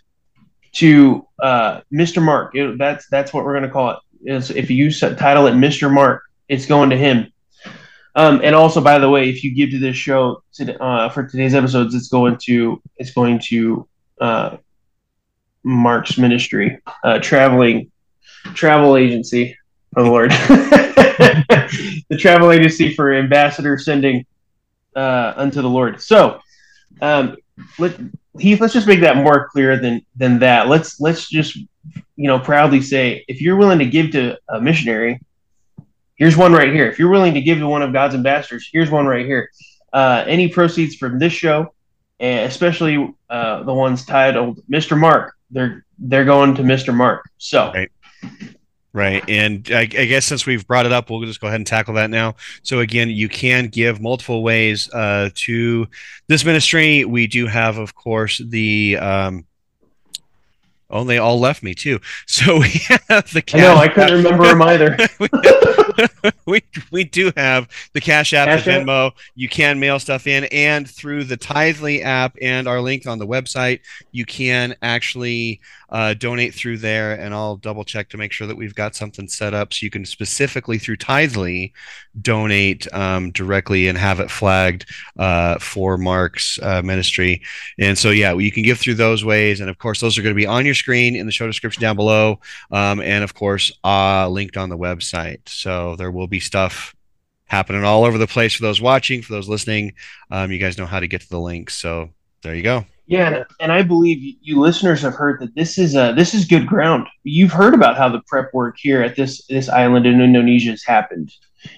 to uh, Mr. Mark, it, that's that's what we're gonna call it. Is if you title it Mr. Mark, it's going to him. Um, and also, by the way, if you give to this show uh, for today's episodes, it's going to it's going to uh, Mark's ministry, uh, traveling travel agency. Oh Lord, [LAUGHS] the travel agency for ambassador sending uh, unto the Lord. So, um, let Heath, let's just make that more clear than than that. Let's let's just you know proudly say if you're willing to give to a missionary Here's one right here. If you're willing to give to one of God's ambassadors, here's one right here. Uh, any proceeds from this show, and especially uh, the ones titled Mr. Mark, they're they're going to Mr. Mark. So.
Right. Right. And I, I, guess since we've brought it up, we'll just go ahead and tackle that now. So, again, you can give multiple ways uh, to this ministry. We do have, of course, the um, Oh, they all left me too. [LAUGHS] So we have the
cash. No, I couldn't remember them either. [LAUGHS] [LAUGHS]
we, we do have the Cash App, cash the Venmo. You can mail stuff in, and through the Tithely app and our link on the website, you can actually uh, donate through there. And I'll double check to make sure that we've got something set up so you can specifically through Tithely donate um, directly and have it flagged uh, for Mark's uh, ministry. And so, yeah, you can give through those ways. And of course, those are going to be on your screen in the show description down below. Um, and of course, uh, linked on the website. So there will be stuff happening all over the place for those watching, for those listening. Um, you guys know how to get to the links. So there you go.
Yeah, and I believe you listeners have heard that this is uh, this is good ground. You've heard about how the prep work here at this this island in Indonesia has happened,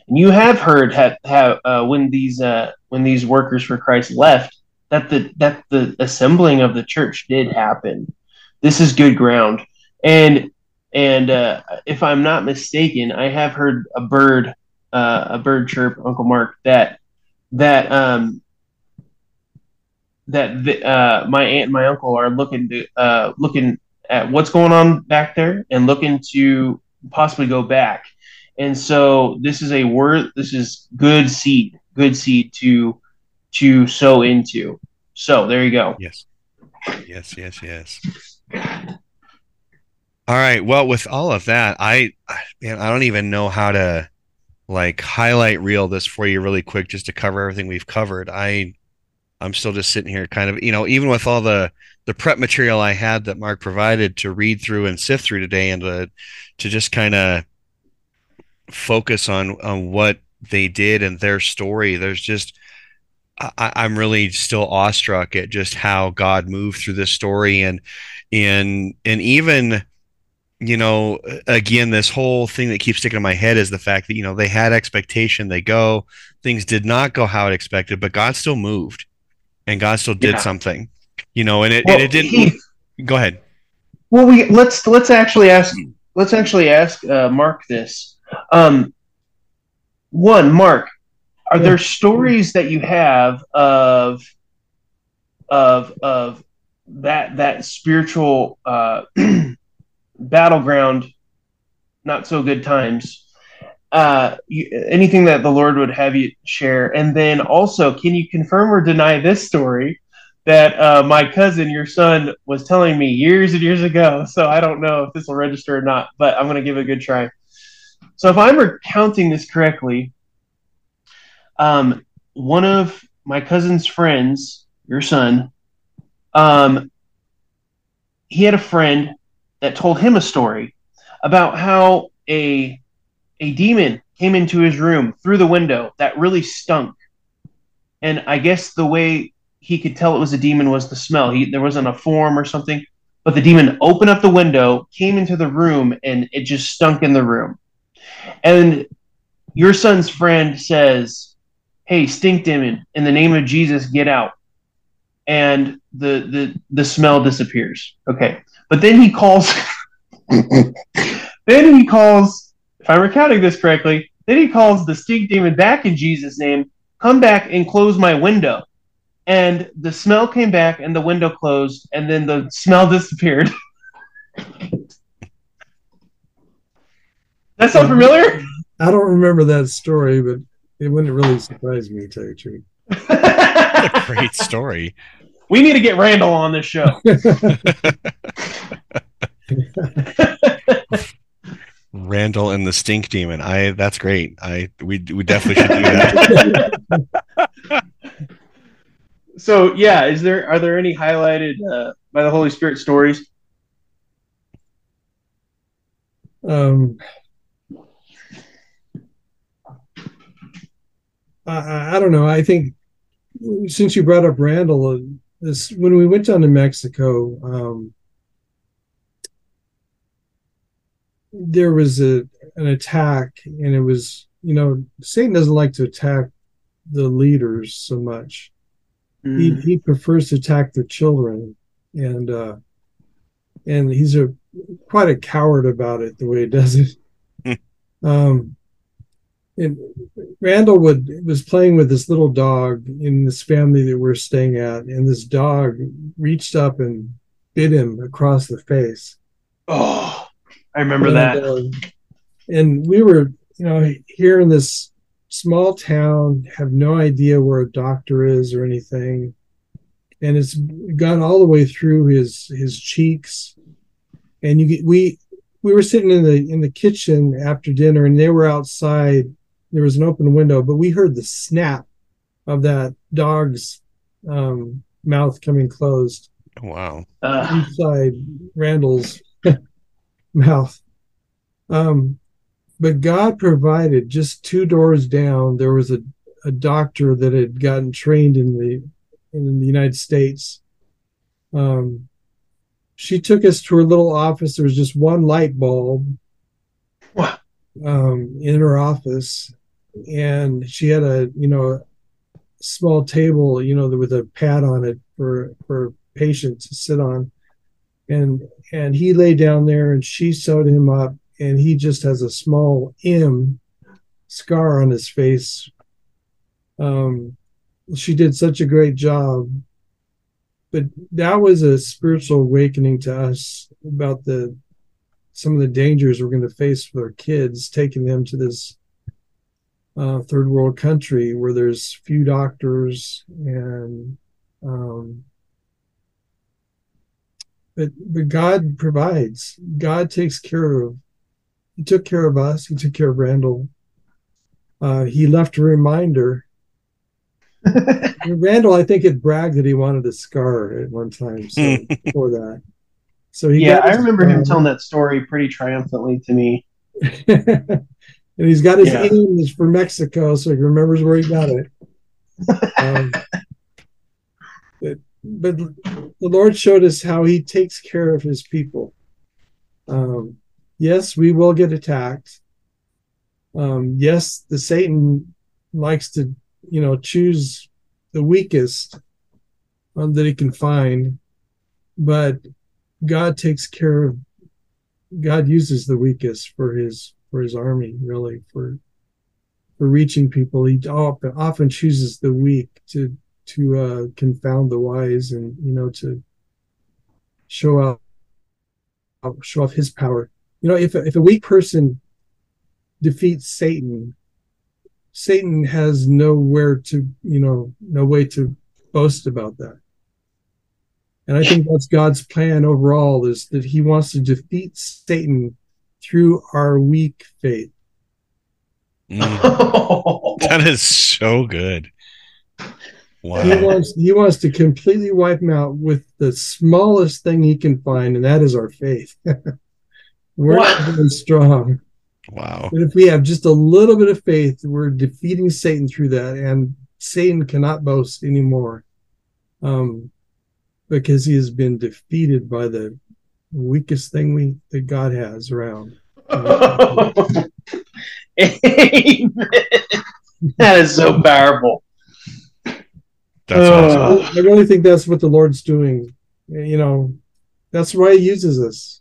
and you have heard how, how uh, when these uh, when these workers for Christ left that the that the assembling of the church did happen. This is good ground, and and uh, if I'm not mistaken, I have heard a bird uh, a bird chirp, Uncle Mark, that that um, that the, uh, my aunt and my uncle are looking to uh, looking at what's going on back there and looking to possibly go back. And so this is a word. This is good seed, good seed to to sow into. So there you go.
Yes, yes, yes, yes. All right. Well, with all of that, I man, I don't even know how to like highlight reel this for you really quick just to cover everything we've covered. I I'm still just sitting here kind of, you know, even with all the the prep material I had that Mark provided to read through and sift through today and to to just kind of focus on on what they did and their story. There's just I, I'm really still awestruck at just how God moved through this story and and and even you know, again, this whole thing that keeps sticking in my head is the fact that, you know, they had expectation, they go, things did not go how it expected, but God still moved and God still did
Yeah.
something. You know, and it,
Well,
and it didn't.
Heath,
go ahead.
Well, we let's let's actually ask let's actually ask uh, Mark this. Um, one, Mark, are
Yeah.
there stories that you have of of of that that spiritual uh, [CLEARS THROAT] battleground, not so good times? Uh, you, anything that the Lord would have you share, and then also, can you confirm or deny this story? that uh, my cousin, your son, was telling me years and years ago. So I don't know if this will register or not, but I'm going to give it a good try. So if I'm recounting this correctly, um, one of my cousin's friends, your son, um, he had a friend that told him a story about how a a demon came into his room through the window that really stunk. And I guess the way he could tell it was a demon was the smell. He there wasn't a form or something, but the demon opened up the window, came into the room, and it just stunk in the room. And your son's friend says, "Hey, stink demon, in the name of Jesus, get out." And the the the smell disappears. Okay, but then he calls. [LAUGHS] then he calls. If I'm recounting this correctly, then he calls the stink demon back in Jesus' name. Come back and close my window and the smell came back and the window closed and then the smell [LAUGHS] disappeared that sound um, familiar
I don't remember that story, but it wouldn't really surprise me, to tell you the truth.
What a [LAUGHS] great story.
we need to get randall on this show [LAUGHS]
Randall and the Stink Demon. I that's great. I we we definitely should do that. [LAUGHS]
so yeah is there are there any highlighted uh, by the holy spirit stories
um, I- I, I don't know. I think since you brought up Randall, uh, this when we went down to Mexico, um, there was a an attack, and it was you know Satan doesn't like to attack the leaders so much. he he prefers to attack the children and uh and he's a quite a coward about it the way he does it. [LAUGHS] Um and randall would was playing with this little dog in this family that we're staying at and this dog reached up and bit him across the face.
Oh i remember
and,
that
uh, and we were, you know, here in this small town, have no idea where a doctor is or anything, and it's gone all the way through his his cheeks, and you get we we were sitting in the in the kitchen after dinner, and they were outside. There was an open window, but we heard the snap of that dog's um, mouth coming closed
Wow.
uh,
inside Randall's mouth. Um, but God provided just two doors down. There was a, a doctor that had gotten trained in the in the United States. Um, she took us to her little office. There was just one light bulb um, in her office, and she had a you know small table, you know, with a pad on it for for patients to sit on. And and he lay down there and she sewed him up and he just has a small M scar on his face. Um she did such a great job. But that was a spiritual awakening to us about the some of the dangers we're going to face with our kids, taking them to this uh, third world country where there's few doctors and um, but but God provides. God takes care of. He took care of us. He took care of Randall. Uh, he left a reminder. [LAUGHS] Randall, I think, had bragged that he wanted a scar at one time. So [LAUGHS] before that, so he
yeah i
his
remember him telling that story pretty triumphantly to me [LAUGHS]
and he's got his
Yeah.
aim is for Mexico, so he remembers where he got it. um, but, the Lord showed us how He takes care of His people. Um, yes, we will get attacked. Um, yes, the Satan likes to, you know, choose the weakest um, that he can find, but God takes care of. God uses the weakest for his for his army, really for for reaching people. He often chooses the weak to to uh, confound the wise, and you know to show out show off his power. You know, if if a weak person defeats Satan, Satan has nowhere to, you know, no way to boast about that. And I think that's God's plan overall is that he wants to defeat Satan through our weak faith.
Mm, [LAUGHS] that is so good.
Wow. He wants he wants to completely wipe him out with the smallest thing he can find, and that is our faith. [LAUGHS] We're not very strong.
Wow.
But if we have just a little bit of faith, we're defeating Satan through that, and Satan cannot boast anymore. Um, because he has been defeated by the weakest thing we that God has around. [LAUGHS]
Amen. that is so powerful.
That's uh,
awesome. I really think that's what the Lord's doing. You know, that's why He uses us.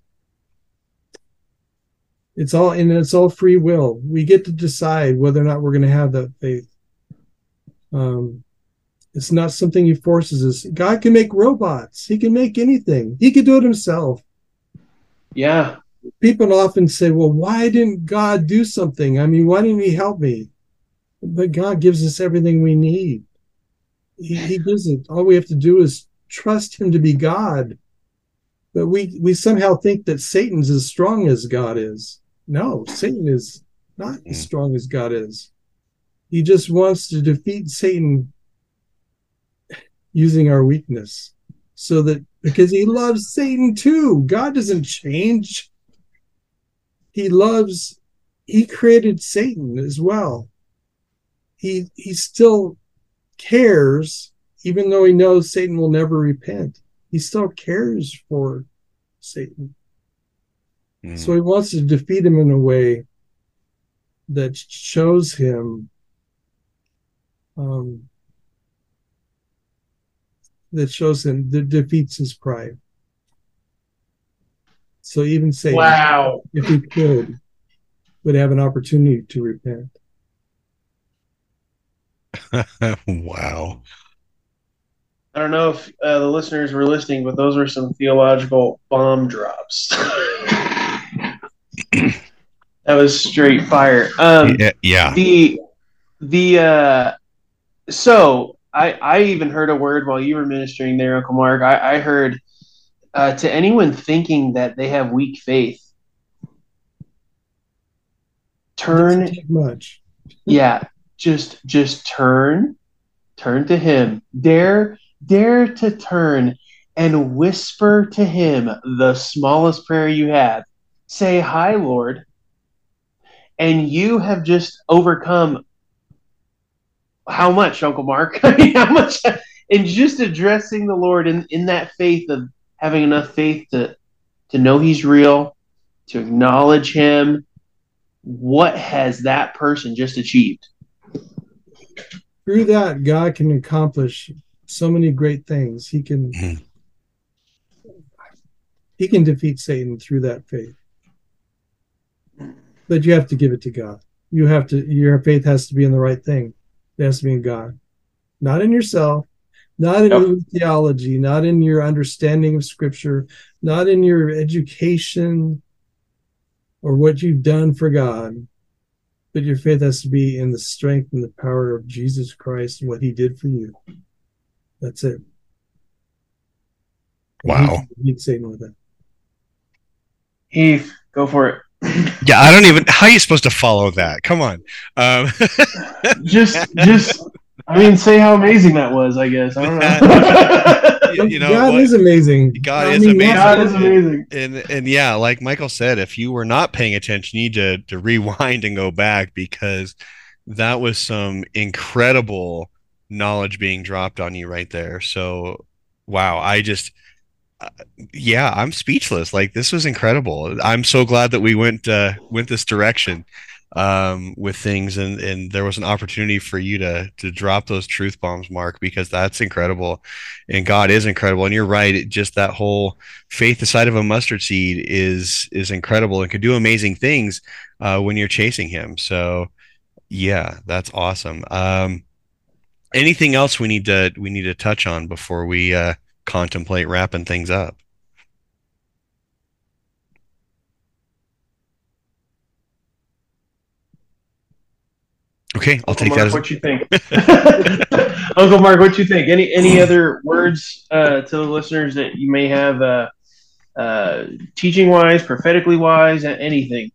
It's all and it's all free will. We get to decide whether or not we're going to have that faith. Um, it's not something He forces us. God can make robots. He can make anything. He could do it Himself.
Yeah.
People often say, "Well, why didn't God do something? I mean, why didn't He help me?" But God gives us everything we need he, he doesn't. All we have to do is trust him to be God. But we we somehow think that Satan's as strong as God is. No, Satan is not as hmm. strong as God is. He just wants to defeat Satan using our weakness. So that because he loves Satan too. God doesn't change. He loves he created Satan as well. He he still cares, even though he knows Satan will never repent. He still cares for Satan. Mm. So he wants to defeat him in a way that shows him um, that shows him that defeats his pride. So even Satan,
wow,
if he could, would have an opportunity to repent. [LAUGHS]
wow.
I don't know if uh, the listeners were listening, but those were some theological bomb drops. [LAUGHS] that was straight fire. Um,
yeah, yeah.
The the uh, so I I even heard a word while you were ministering there, Uncle Mark. I, I heard uh, to anyone thinking that they have weak faith, turn
much.
Yeah, just just turn turn to him. Dare dare to turn and whisper to him the smallest prayer you have. Say hi lord. And you have just overcome how much uncle mark? [LAUGHS] I mean, how much? And just addressing the lord in, in that faith of having enough faith to to know he's real to acknowledge him. What has that person just achieved
through that, God can accomplish so many great things. He can mm-hmm. he can defeat Satan through that faith. But you have to give it to God. You have to your faith has to be in the right thing. It has to be in God. Not in yourself, not in yep. your theology, not in your understanding of scripture, not in your education or what you've done for God, but your faith has to be in the strength and the power of Jesus Christ and what he did for you. That's it.
Wow.
He'd Satan with it.
Heath, go for it. [LAUGHS]
yeah, I don't even. How are you supposed to follow that? Come on. Um.
just, just. I mean, say how amazing that was. I guess I don't know. [LAUGHS] [LAUGHS]
you know, God what, is amazing.
God I is mean, amazing.
God is amazing.
And, and, and yeah, like Michael said, if you were not paying attention, you need to to rewind and go back because that was some incredible knowledge being dropped on you right there. So, wow, I just uh, yeah, I'm speechless. Like this was incredible. I'm so glad that we went uh, went this direction. Um, with things, and and there was an opportunity for you to to drop those truth bombs, Mark, because that's incredible, and God is incredible, and you're right. It, just that whole faith the size of a mustard seed is is incredible and can do amazing things uh, when you're chasing Him. So, yeah, that's awesome. Um, anything else we need to we need to touch on before we uh, contemplate wrapping things up? Okay, I'll
Uncle
take
Mark,
that as
what you [LAUGHS] think. [LAUGHS] Uncle Mark, what you think? Any any [SIGHS] other words uh, to the listeners that you may have, uh, uh, teaching wise, prophetically wise, anything?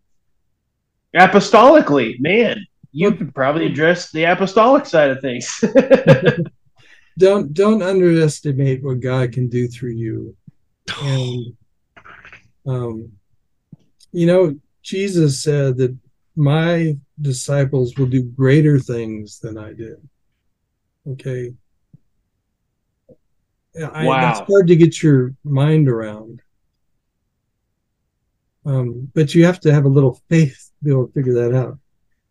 Apostolically, man, you could probably address the apostolic side of things. [LAUGHS]
don't don't underestimate what God can do through you. [SIGHS] And um, you know, Jesus said that my disciples will do greater things than I did. Okay. Yeah, I,
Wow.
It's hard to get your mind around. Um, but you have to have a little faith to be able to figure that out.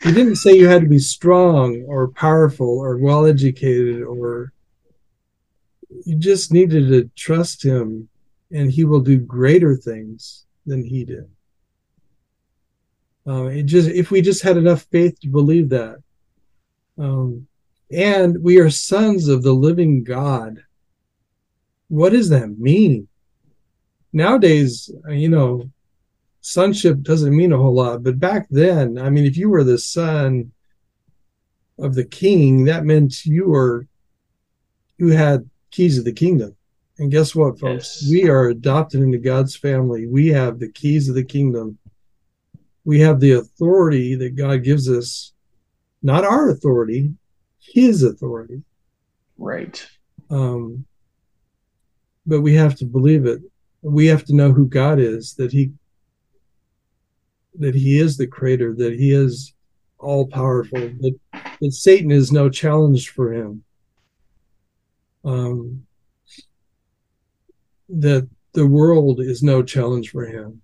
He didn't say you had to be strong or powerful or well educated or you just needed to trust him and he will do greater things than he did. Uh, it just if we just had enough faith to believe that. Um, and we are sons of the living God. What does that mean? Nowadays, you know, sonship doesn't mean a whole lot, but back then, I mean, if you were the son of the king, that meant you were you had keys of the kingdom. And guess what, folks?
Yes.
We are adopted into God's family. We have the keys of the kingdom. We have the authority that God gives us, not our authority, His authority.
right.
Um, but we have to believe it. We have to know who God is, that He that He is the creator, that He is all powerful, that, that Satan is no challenge for him. Um, that the world is no challenge for him.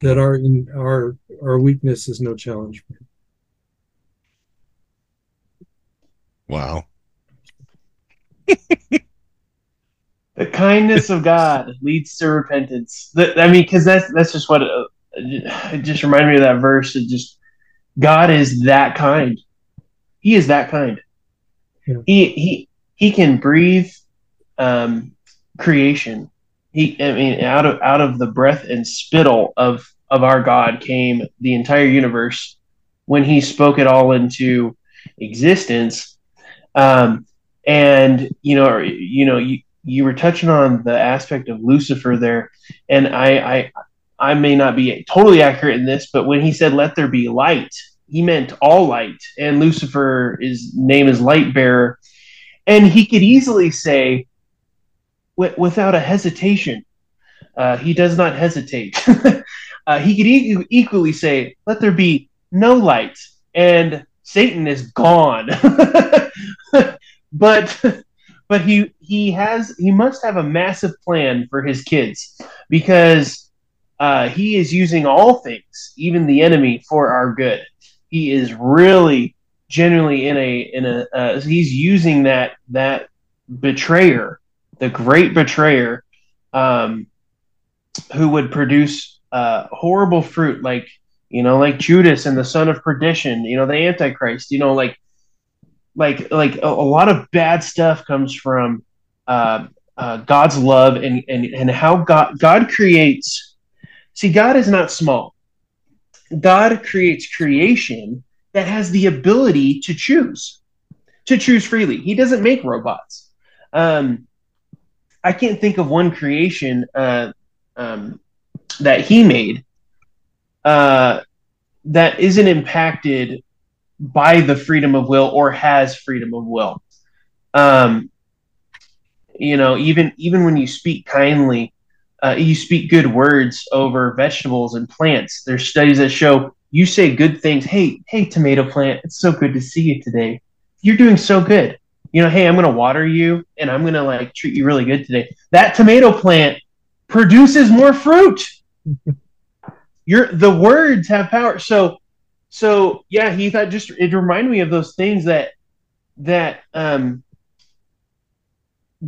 That our in our our weakness is no challenge for him.
wow. [LAUGHS]
The kindness of God leads to repentance. That- I mean, because that's that's just what it, it just reminded me of that verse. It just God is that kind. He is that kind.
Yeah.
He he he can breathe um, creation. He I mean out of out of the breath and spittle of of our God came the entire universe when He spoke it all into existence. Um, and you know you know you you were touching on the aspect of Lucifer there, and I, I I may not be totally accurate in this, but when he said "Let there be light," he meant all light, and Lucifer is name is light bearer, and he could easily say, wi- without a hesitation, uh, he does not hesitate. [LAUGHS] uh, he could e- equally say, "Let there be no light," and Satan is gone. [LAUGHS] but but he he has he must have a massive plan for his kids because uh, he is using all things, even the enemy, for our good. He is really genuinely in a in a uh, he's using that that betrayer, the great betrayer, um, who would produce uh, horrible fruit like you know like Judas and the son of perdition, you know the Antichrist, you know like like like a, a lot of bad stuff comes from uh, uh, God's love and, and and how God God creates. See, God is not small. God creates creation that has the ability to choose, to choose freely. He doesn't make robots. Um, I can't think of one creation uh, um, that He made uh, that isn't impacted by the freedom of will or has freedom of will. Um, you know, even even when you speak kindly, uh, you speak good words over vegetables and plants. There's studies that show you say good things. Hey, hey, tomato plant, it's so good to see you today. You're doing so good. You know, hey, I'm gonna water you and I'm gonna like treat you really good today. That tomato plant produces more fruit. [LAUGHS] your the words have power. So so yeah, he thought just it reminded me of those things that that um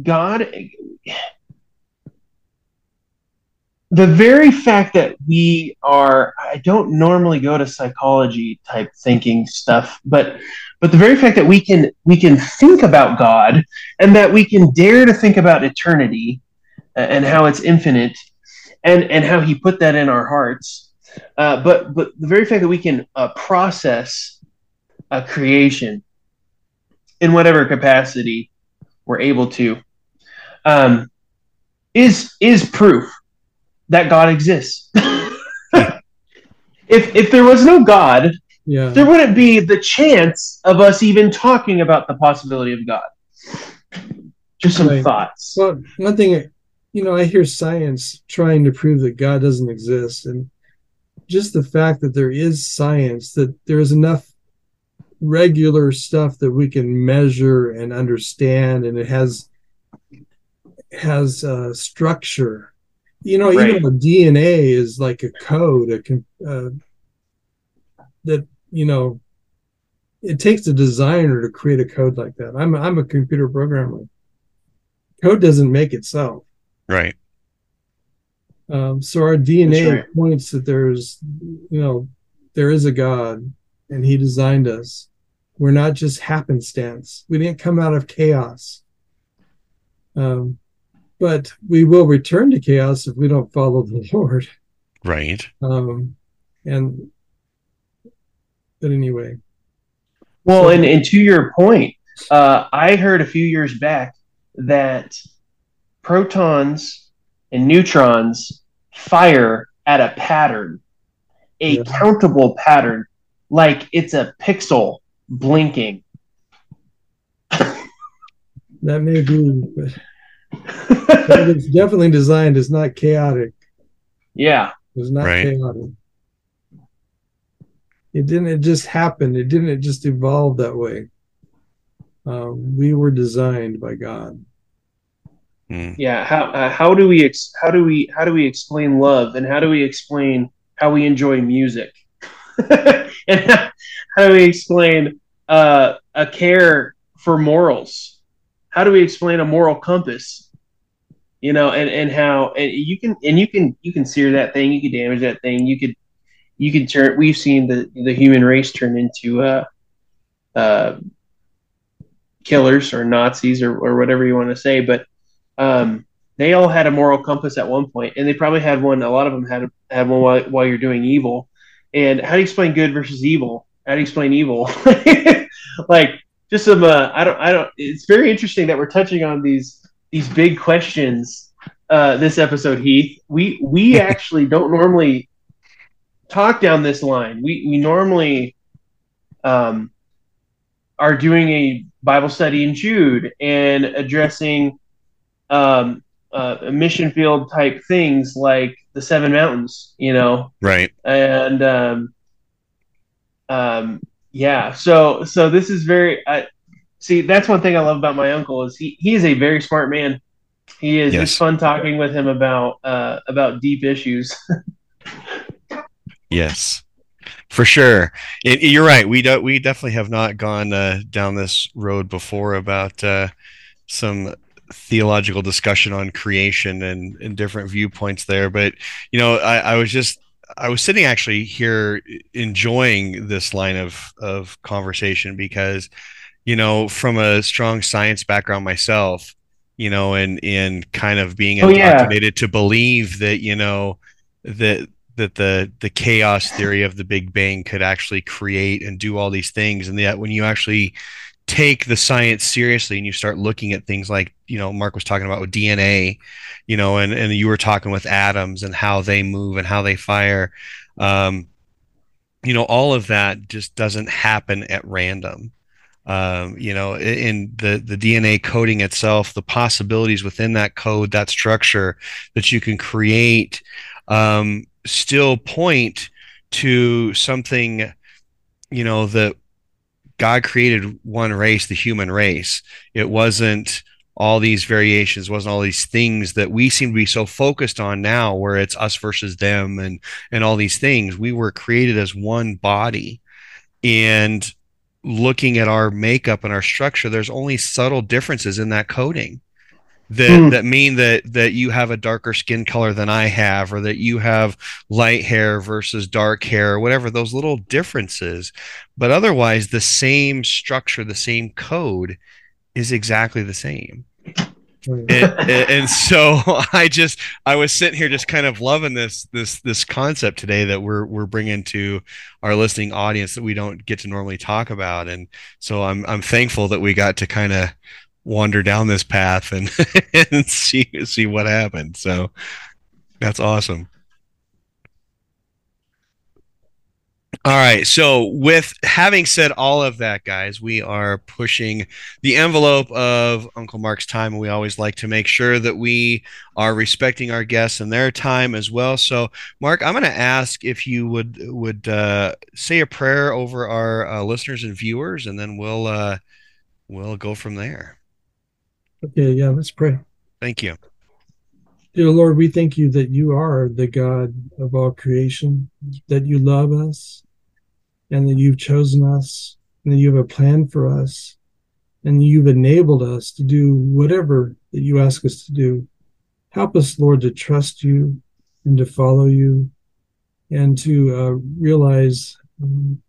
God the very fact that we are I don't normally go to psychology type thinking stuff, but but the very fact that we can we can think about God and that we can dare to think about eternity and how it's infinite and and how he put that in our hearts uh, but but the very fact that we can uh, process a creation in whatever capacity we're able to um, is is proof that God exists. [LAUGHS] if if there was no God,
Yeah.
there wouldn't be the chance of us even talking about the possibility of God. Just some
Right.
thoughts.
Well, one thing, you know, I hear science trying to prove that God doesn't exist, and just the fact that there is science, that there is enough regular stuff that we can measure and understand, and it has has uh, structure. You know,
Right.
even the DNA is like a code, a uh, that you know. It takes a designer to create a code like that. I'm I'm a computer programmer code doesn't make itself.
Right.
Um, so our DNA
right.
points that there's, you know, there is a God, and He designed us. We're not just happenstance. We didn't come out of chaos. Um, but we will return to chaos if we don't follow the [LAUGHS] Lord.
Right.
Um, and but anyway,
Well, and, and to your point, uh, I heard a few years back that protons and neutrons fire at a pattern, a
Yeah.
countable pattern, like it's a pixel blinking. [LAUGHS]
that may be, but [LAUGHS] but it's definitely designed as not chaotic.
yeah,
It's not
Right.
chaotic. It didn't. It just happened. It didn't. It just evolved that way. Um, we were designed by God.
Mm.
yeah. How uh, how do we ex- how do we how do we explain love and how do we explain how we enjoy music [LAUGHS] and how, how do we explain uh, a care for morals? How do we explain a moral compass? You know, and and how and you can and you can you can sear that thing, you can damage that thing, you could you can turn. We've seen the the human race turn into uh, uh, killers or Nazis or or whatever you want to say, but um, they all had a moral compass at one point, and they probably had one. A lot of them had had one while, while you're doing evil. And how do you explain good versus evil? How do you explain evil? [LAUGHS] like just some. Uh, I don't. I don't. It's very interesting that we're touching on these these big questions uh, this episode, Heath. We we [LAUGHS] actually don't normally talk down this line. We we normally um, are doing a Bible study in Jude and addressing um, uh, mission field type things like the Seven Mountains, you know,
Right.
and um, um, yeah. So so this is very. I see, that's one thing I love about my uncle is he he is a very smart man. He is.
Yes.
It's fun talking with him about uh, about deep issues. [LAUGHS]
Yes, for sure. It, you're right. We do, we definitely have not gone uh, down this road before about uh, some theological discussion on creation and, and different viewpoints there. But you know, I, I was just I was sitting actually here enjoying this line of of conversation because you know, from a strong science background myself, you know, and and kind of being
Oh, yeah.
to believe that you know that that the the chaos theory of the Big Bang could actually create and do all these things, and yet when you actually take the science seriously and you start looking at things like you know Mark was talking about with DNA, you know, and and you were talking with atoms and how they move and how they fire, um, you know, all of that just doesn't happen at random. Um, you know, in the the DNA coding itself, the possibilities within that code, that structure that you can create, um, still point to something, you know, that God created one race, the human race. It wasn't all these variations, wasn't all these things that we seem to be so focused on now, where it's us versus them and and all these things. We were created as one body, and looking at our makeup and our structure, there's only subtle differences in that coding that
Hmm.
that mean that that you have a darker skin color than I have, or that you have light hair versus dark hair, or whatever those little differences. But otherwise, the same structure, the same code is exactly the same. And, and- and so [LAUGHS] I just I was sitting here just kind of loving this this this concept today that we're we're bringing to our listening audience that we don't get to normally talk about, and so I'm I'm thankful that we got to kind of wander down this path and [LAUGHS] and see see what happened. So that's awesome. All right. So, with having said all of that, guys, we are pushing the envelope of Uncle Mark's time, we always like to make sure that we are respecting our guests and their time as well. So, Mark, I'm going to ask if you would would uh, say a prayer over our uh, listeners and viewers, and then we'll uh, we'll go from there.
Okay, yeah, let's pray.
Thank you.
Dear Lord, we thank you that you are the God of all creation, that you love us, and that you've chosen us, and that you have a plan for us, and you've enabled us to do whatever that you ask us to do. Help us, Lord, to trust you and to follow you, and to uh, realize um,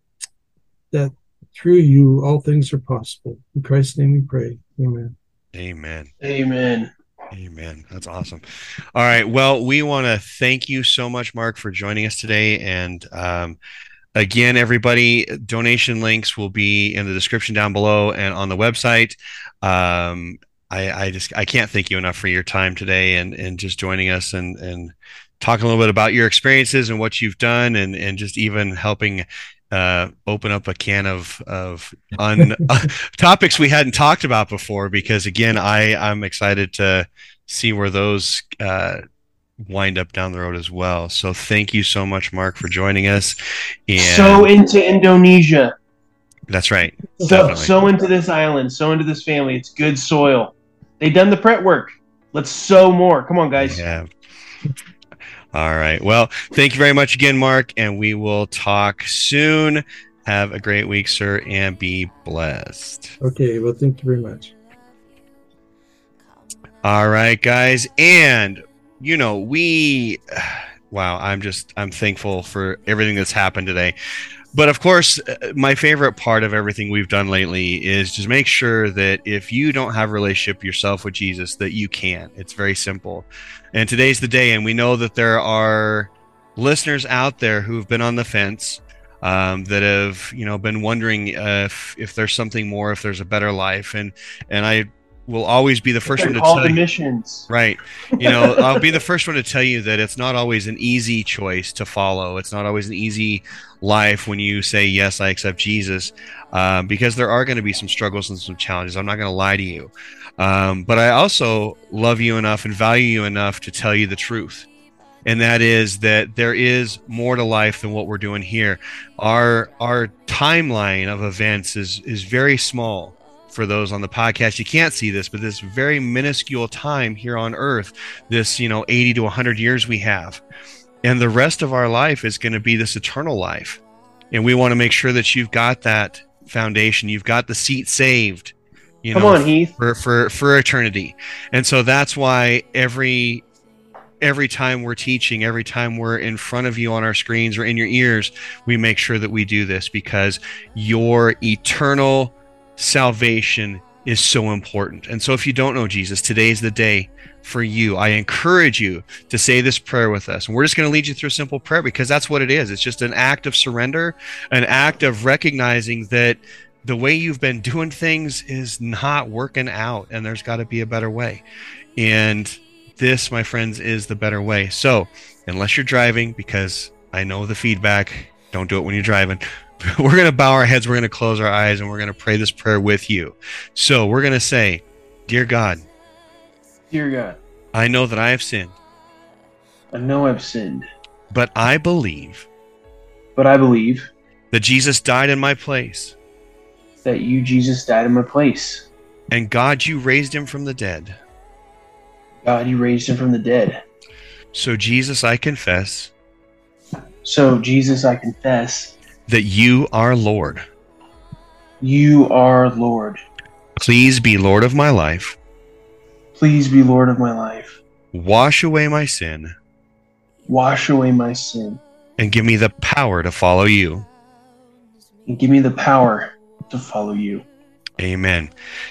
that through you all things are possible. In Christ's name we pray. Amen.
Amen.
Amen.
Amen. That's awesome. All right. Well, we want to thank you so much, Mark, for joining us today. And um, again, everybody, donation links will be in the description down below and on the website. Um, I, I just I can't thank you enough for your time today and and just joining us and and talking a little bit about your experiences and what you've done and and just even helping uh, open up a can of of [LAUGHS] un, topics we hadn't talked about before because again I I'm excited to see where those uh, wind up down the road as well. So thank you so much, Mark, for joining us. And
So into Indonesia.
that's right.
So,
Definitely.
so into this island. So into this family. It's good soil. They done the prep work. Let's sow more. Come on, guys.
Yeah. All right. Well, thank you very much again, Mark, and we will talk soon. Have a great week, sir, and be blessed.
Okay, well, thank you very much.
All right, guys. And, you know, we, [SIGHS] wow, I'm just, I'm thankful for everything that's happened today. But of course, uh, my favorite part of everything we've done lately is just make sure that if you don't have a relationship yourself with Jesus, that you can. It's very simple. And today's the day. And we know that there are listeners out there who've been on the fence. Um, that have you know been wondering if if there's something more, if there's a better life, and and I will always be the 1st one to
All
tell
the
you.
missions.
Right. You know, [LAUGHS] I'll be the first one to tell you that it's not always an easy choice to follow. It's not always an easy life when you say, Yes, I accept Jesus, um, because there are going to be some struggles and some challenges. I'm not going to lie to you. Um, but I also love you enough and value you enough to tell you the truth. And that is that there is more to life than what we're doing here. Our our timeline of events is is very small for those on the podcast. You can't see this but this very minuscule time here on earth this you know 80 to 100 years we have and the rest of our life is going to be this eternal life. And we want to make sure that you've got that foundation. You've got the seat saved you
Come
know
on, Heath.
for for for eternity. And so that's why every every time we're teaching every time we're in front of you on our screens or in your ears we make sure that we do this because your eternal salvation is so important. And so if you don't know Jesus, today's the day for you. I encourage you to say this prayer with us. And we're just going to lead you through a simple prayer because that's what it is. It's just an act of surrender, an act of recognizing that the way you've been doing things is not working out and there's got to be a better way. And this, my friends, is the better way. So, unless you're driving, because I know the feedback, don't do it when you're driving. [LAUGHS] We're going to bow our heads, we're going to close our eyes, and we're going to pray this prayer with you. So, we're going to say, Dear God,
Dear God,
I know that I have sinned,
I know I've sinned,
but I believe
but I believe
that Jesus died in my place,
that you, Jesus, died in my place,
And God, you raised him from the dead.
God, you raised him from the dead.
So, Jesus, I confess
So, Jesus, I confess
that you are Lord.
you are Lord.
Please be Lord of my life.
Please be Lord of my life.
Wash away my sin
Wash away my sin
and give me the power to follow you.
and give me the power to follow you.
Amen.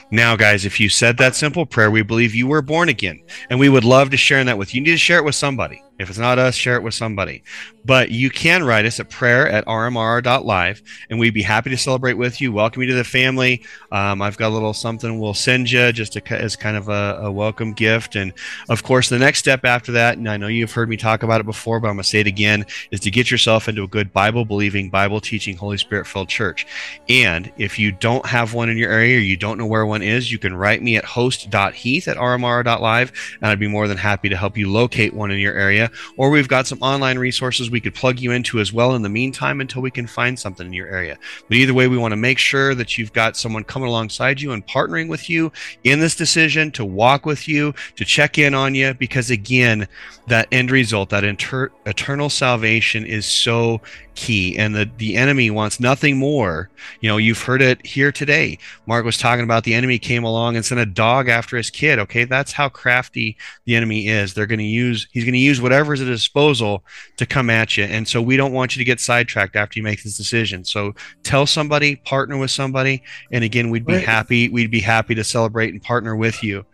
Now, guys, if you said that simple prayer, we believe you were born again, and we would love to share that with you. You need to share it with somebody. If it's not us, share it with somebody. But you can write us at prayer at rmr.live, and we'd be happy to celebrate with you, welcome you to the family. Um, I've got a little something we'll send you just to, as kind of a, a welcome gift. And of course, the next step after that, and I know you've heard me talk about it before, but I'm going to say it again, is to get yourself into a good Bible believing, Bible teaching, Holy Spirit filled church. And if you don't have one in your area or you don't know where one is, you can write me at host.heath at rmr.live, and I'd be more than happy to help you locate one in your area. Or we've got some online resources we could plug you into as well in the meantime until we can find something in your area. But either way, we want to make sure that you've got someone coming alongside you and partnering with you in this decision to walk with you, to check in on you, because again, that end result, that inter- eternal salvation is so key. And the, the enemy wants nothing more. You know, you've heard it here today. Mark was talking about the enemy came along and sent a dog after his kid. Okay, that's how crafty the enemy is. They're going to use, he's going to use whatever is at his disposal to come at you. And so we don't want you to get sidetracked after you make this decision. So tell somebody, partner with somebody. And again, we'd be
Right.
happy, we'd be happy to celebrate and partner with you.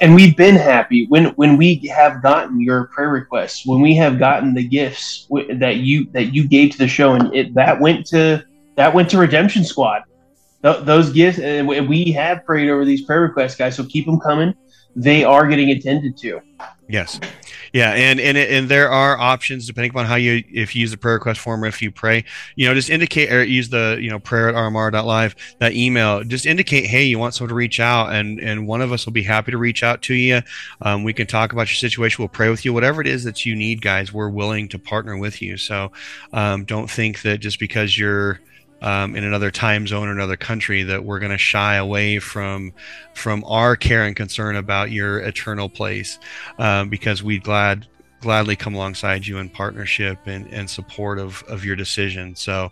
and we've been happy when when we have gotten your prayer requests when we have gotten the gifts w- that you that you gave to the show and it that went to that went to redemption squad Th- those gifts uh, and we- we have prayed over these prayer requests guys so keep them coming they are getting attended to
Yes. Yeah, and and and there are options depending upon how you if you use the prayer request form or if you pray, you know, just indicate or use the you know prayer at rmr.live that email. Just indicate, hey, you want someone to reach out, and and one of us will be happy to reach out to you. Um, we can talk about your situation. We'll pray with you. Whatever it is that you need, guys, we're willing to partner with you. So um, don't think that just because you're um, in another time zone or another country that we're going to shy away from from our care and concern about your eternal place um, because we'd glad gladly come alongside you in partnership and, and support of, of your decision. So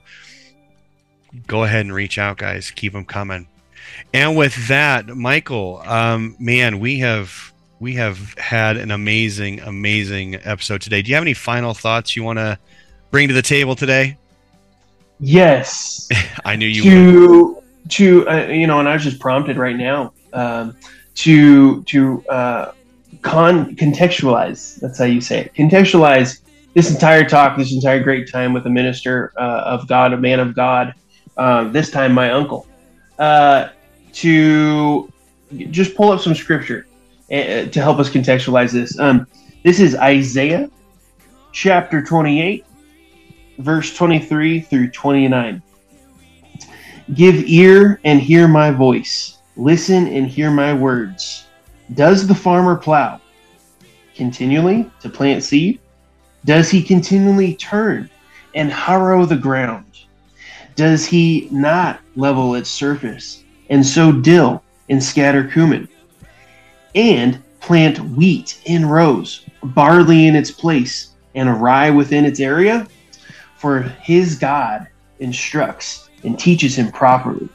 go ahead and reach out guys. Keep them coming. And with that michael um, man we have we have had an amazing amazing episode today. Do you have any final thoughts you want to bring to the table today
yes. [LAUGHS]
I knew you would.
to to uh, you know and i was just prompted right now um, to to uh, con contextualize that's how you say it contextualize this entire talk this entire great time with a minister uh, of god a man of god uh, this time my uncle. Uh, to just pull up some scripture uh, to help us contextualize this. Um, this is isaiah chapter 28 verse 23 through 29 Give ear and hear my voice. Listen and hear my words. Does the farmer plow continually to plant seed? Does he continually turn and harrow the ground? Does he not level its surface and sow dill and scatter cumin? And plant wheat in rows, barley in its place, and rye within its area? For his God instructs and teaches him properly.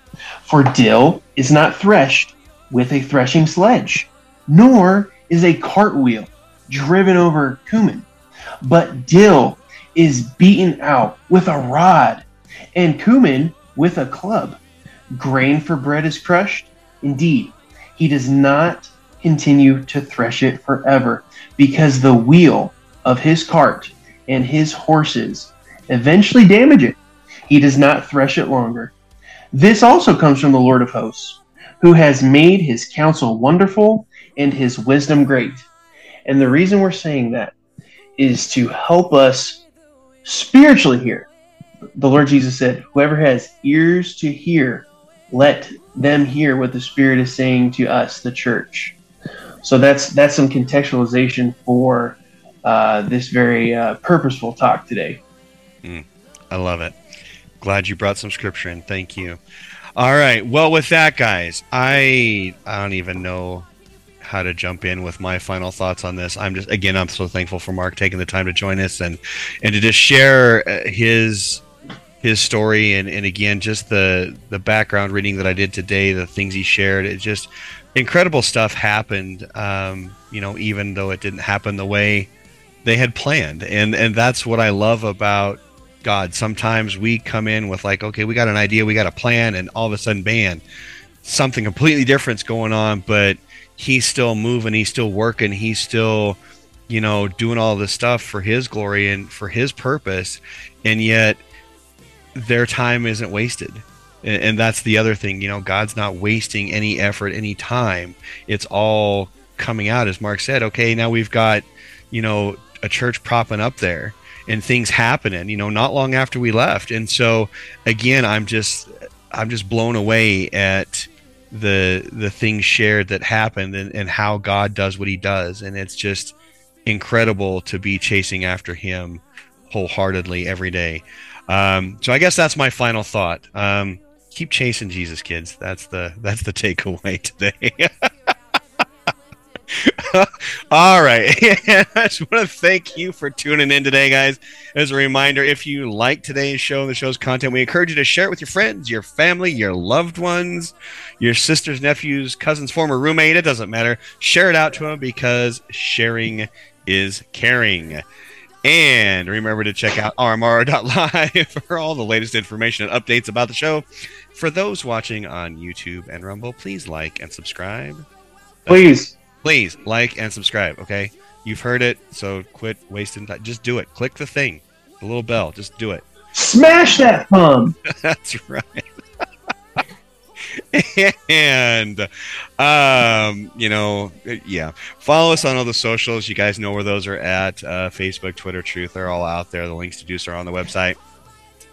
For dill is not threshed with a threshing sledge, nor is a cartwheel driven over cumin, but dill is beaten out with a rod, and cumin with a club. Grain for bread is crushed. Indeed, he does not continue to thresh it forever, because the wheel of his cart and his horses eventually damage it he does not thresh it longer. This also comes from the Lord of hosts, who has made his counsel wonderful and his wisdom great. And the reason we're saying that is to help us spiritually hear. The Lord Jesus said, Whoever has ears to hear, let them hear what the Spirit is saying to us, the church. So that's that's some contextualization for uh, this very uh, purposeful talk today.
I love it. Glad you brought some scripture in. Thank you. All right. Well, with that, guys, I I don't even know how to jump in with my final thoughts on this. I'm just again, I'm so thankful for Mark taking the time to join us and and to just share uh, his his story and, and again just the the background reading that I did today, the things he shared. It just incredible stuff happened. Um, you know, even though it didn't happen the way they had planned, and and that's what I love about God. Sometimes we come in with like, okay, we got an idea, we got a plan, and all of a sudden, bam, something completely different's going on, but he's still moving, he's still working, he's still, you know, doing all this stuff for his glory and for his purpose, and yet their time isn't wasted. And, and that's the other thing, you know, God's not wasting any effort, any time. It's all coming out, as Mark said. Okay, now we've got, you know, a church propping up there and things happening, you know, not long after we left. And so again, I'm just I'm just blown away at the the things shared that happened and, and how God does what he does. And it's just incredible to be chasing after him wholeheartedly every day. Um, so I guess that's my final thought. Um, keep chasing Jesus, kids. That's the that's the [LAUGHS] takeaway today. [LAUGHS] [LAUGHS] All right. [LAUGHS] I just want to thank you for tuning in today, guys. As a reminder, if you like today's show, and the show's content, we encourage you to share it with your friends, your family, your loved ones, your sisters, nephews, cousins, former roommate. It doesn't matter. Share it out to them because sharing is caring. And remember to check out rmr.live [LAUGHS] for all the latest information and updates about the show. For those watching on YouTube and Rumble, please like and subscribe.
Please
please like and subscribe. Okay, you've heard it, so quit wasting time. Just do it. Click the thing, the little bell. Just do it.
Smash that thumb. [LAUGHS]
That's right. [LAUGHS] and um, you know, yeah, follow us on all the socials. You guys know where those are at: uh, Facebook, Twitter, Truth. They're all out there. The links to do so are on the website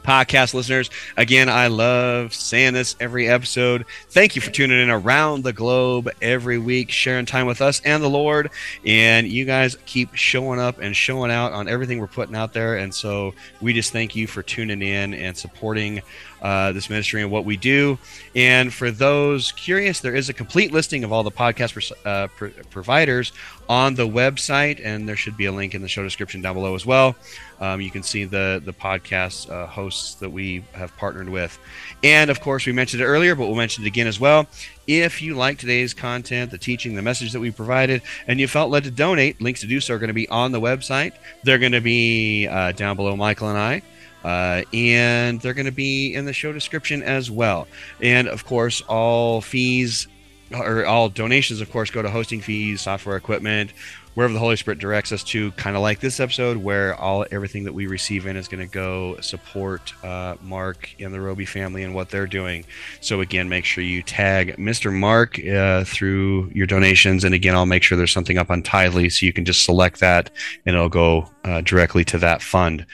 podcast listeners. Again, I love saying this every episode. Thank you for tuning in around the globe every week, sharing time with us and the Lord. And you guys keep showing up and showing out on everything we're putting out there. And so we just thank you for tuning in and supporting uh, this ministry and what we do. And for those curious, there is a complete listing of all the podcast uh, providers on the website, and there should be a link in the show description down below as well. Um, you can see the the podcast uh, hosts that we have partnered with, and of course we mentioned it earlier, but we'll mention it again as well. If you like today's content, the teaching, the message that we provided, and you felt led to donate, links to do so are going to be on the website. They're going to be uh, down below Michael and I. Uh, and they're going to be in the show description as well. And of course, all fees or all donations, of course, go to hosting fees, software equipment, wherever the Holy Spirit directs us to. Kind of like this episode, where all everything that we receive in is going to go support uh, Mark and the Roby family and what they're doing. So again, make sure you tag Mr. Mark uh, through your donations, and again, I'll make sure there's something up on Tithely, so you can just select that, and it'll go uh, directly to that fund.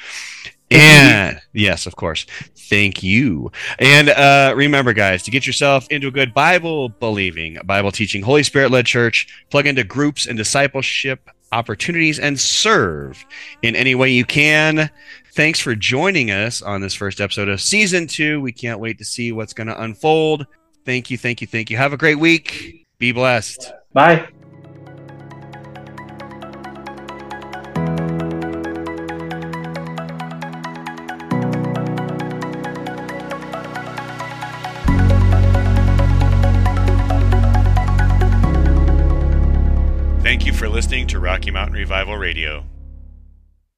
And yes, of course. Thank you. And uh, remember, guys, to get yourself into a good Bible believing, Bible teaching, Holy Spirit led church, plug into groups and discipleship opportunities and serve in any way you can. Thanks for joining us on this first episode of season two. We can't wait to see what's going to unfold. Thank you, thank you, thank you. Have a great week. Be blessed.
Bye.
Listening to Rocky Mountain Revival Radio.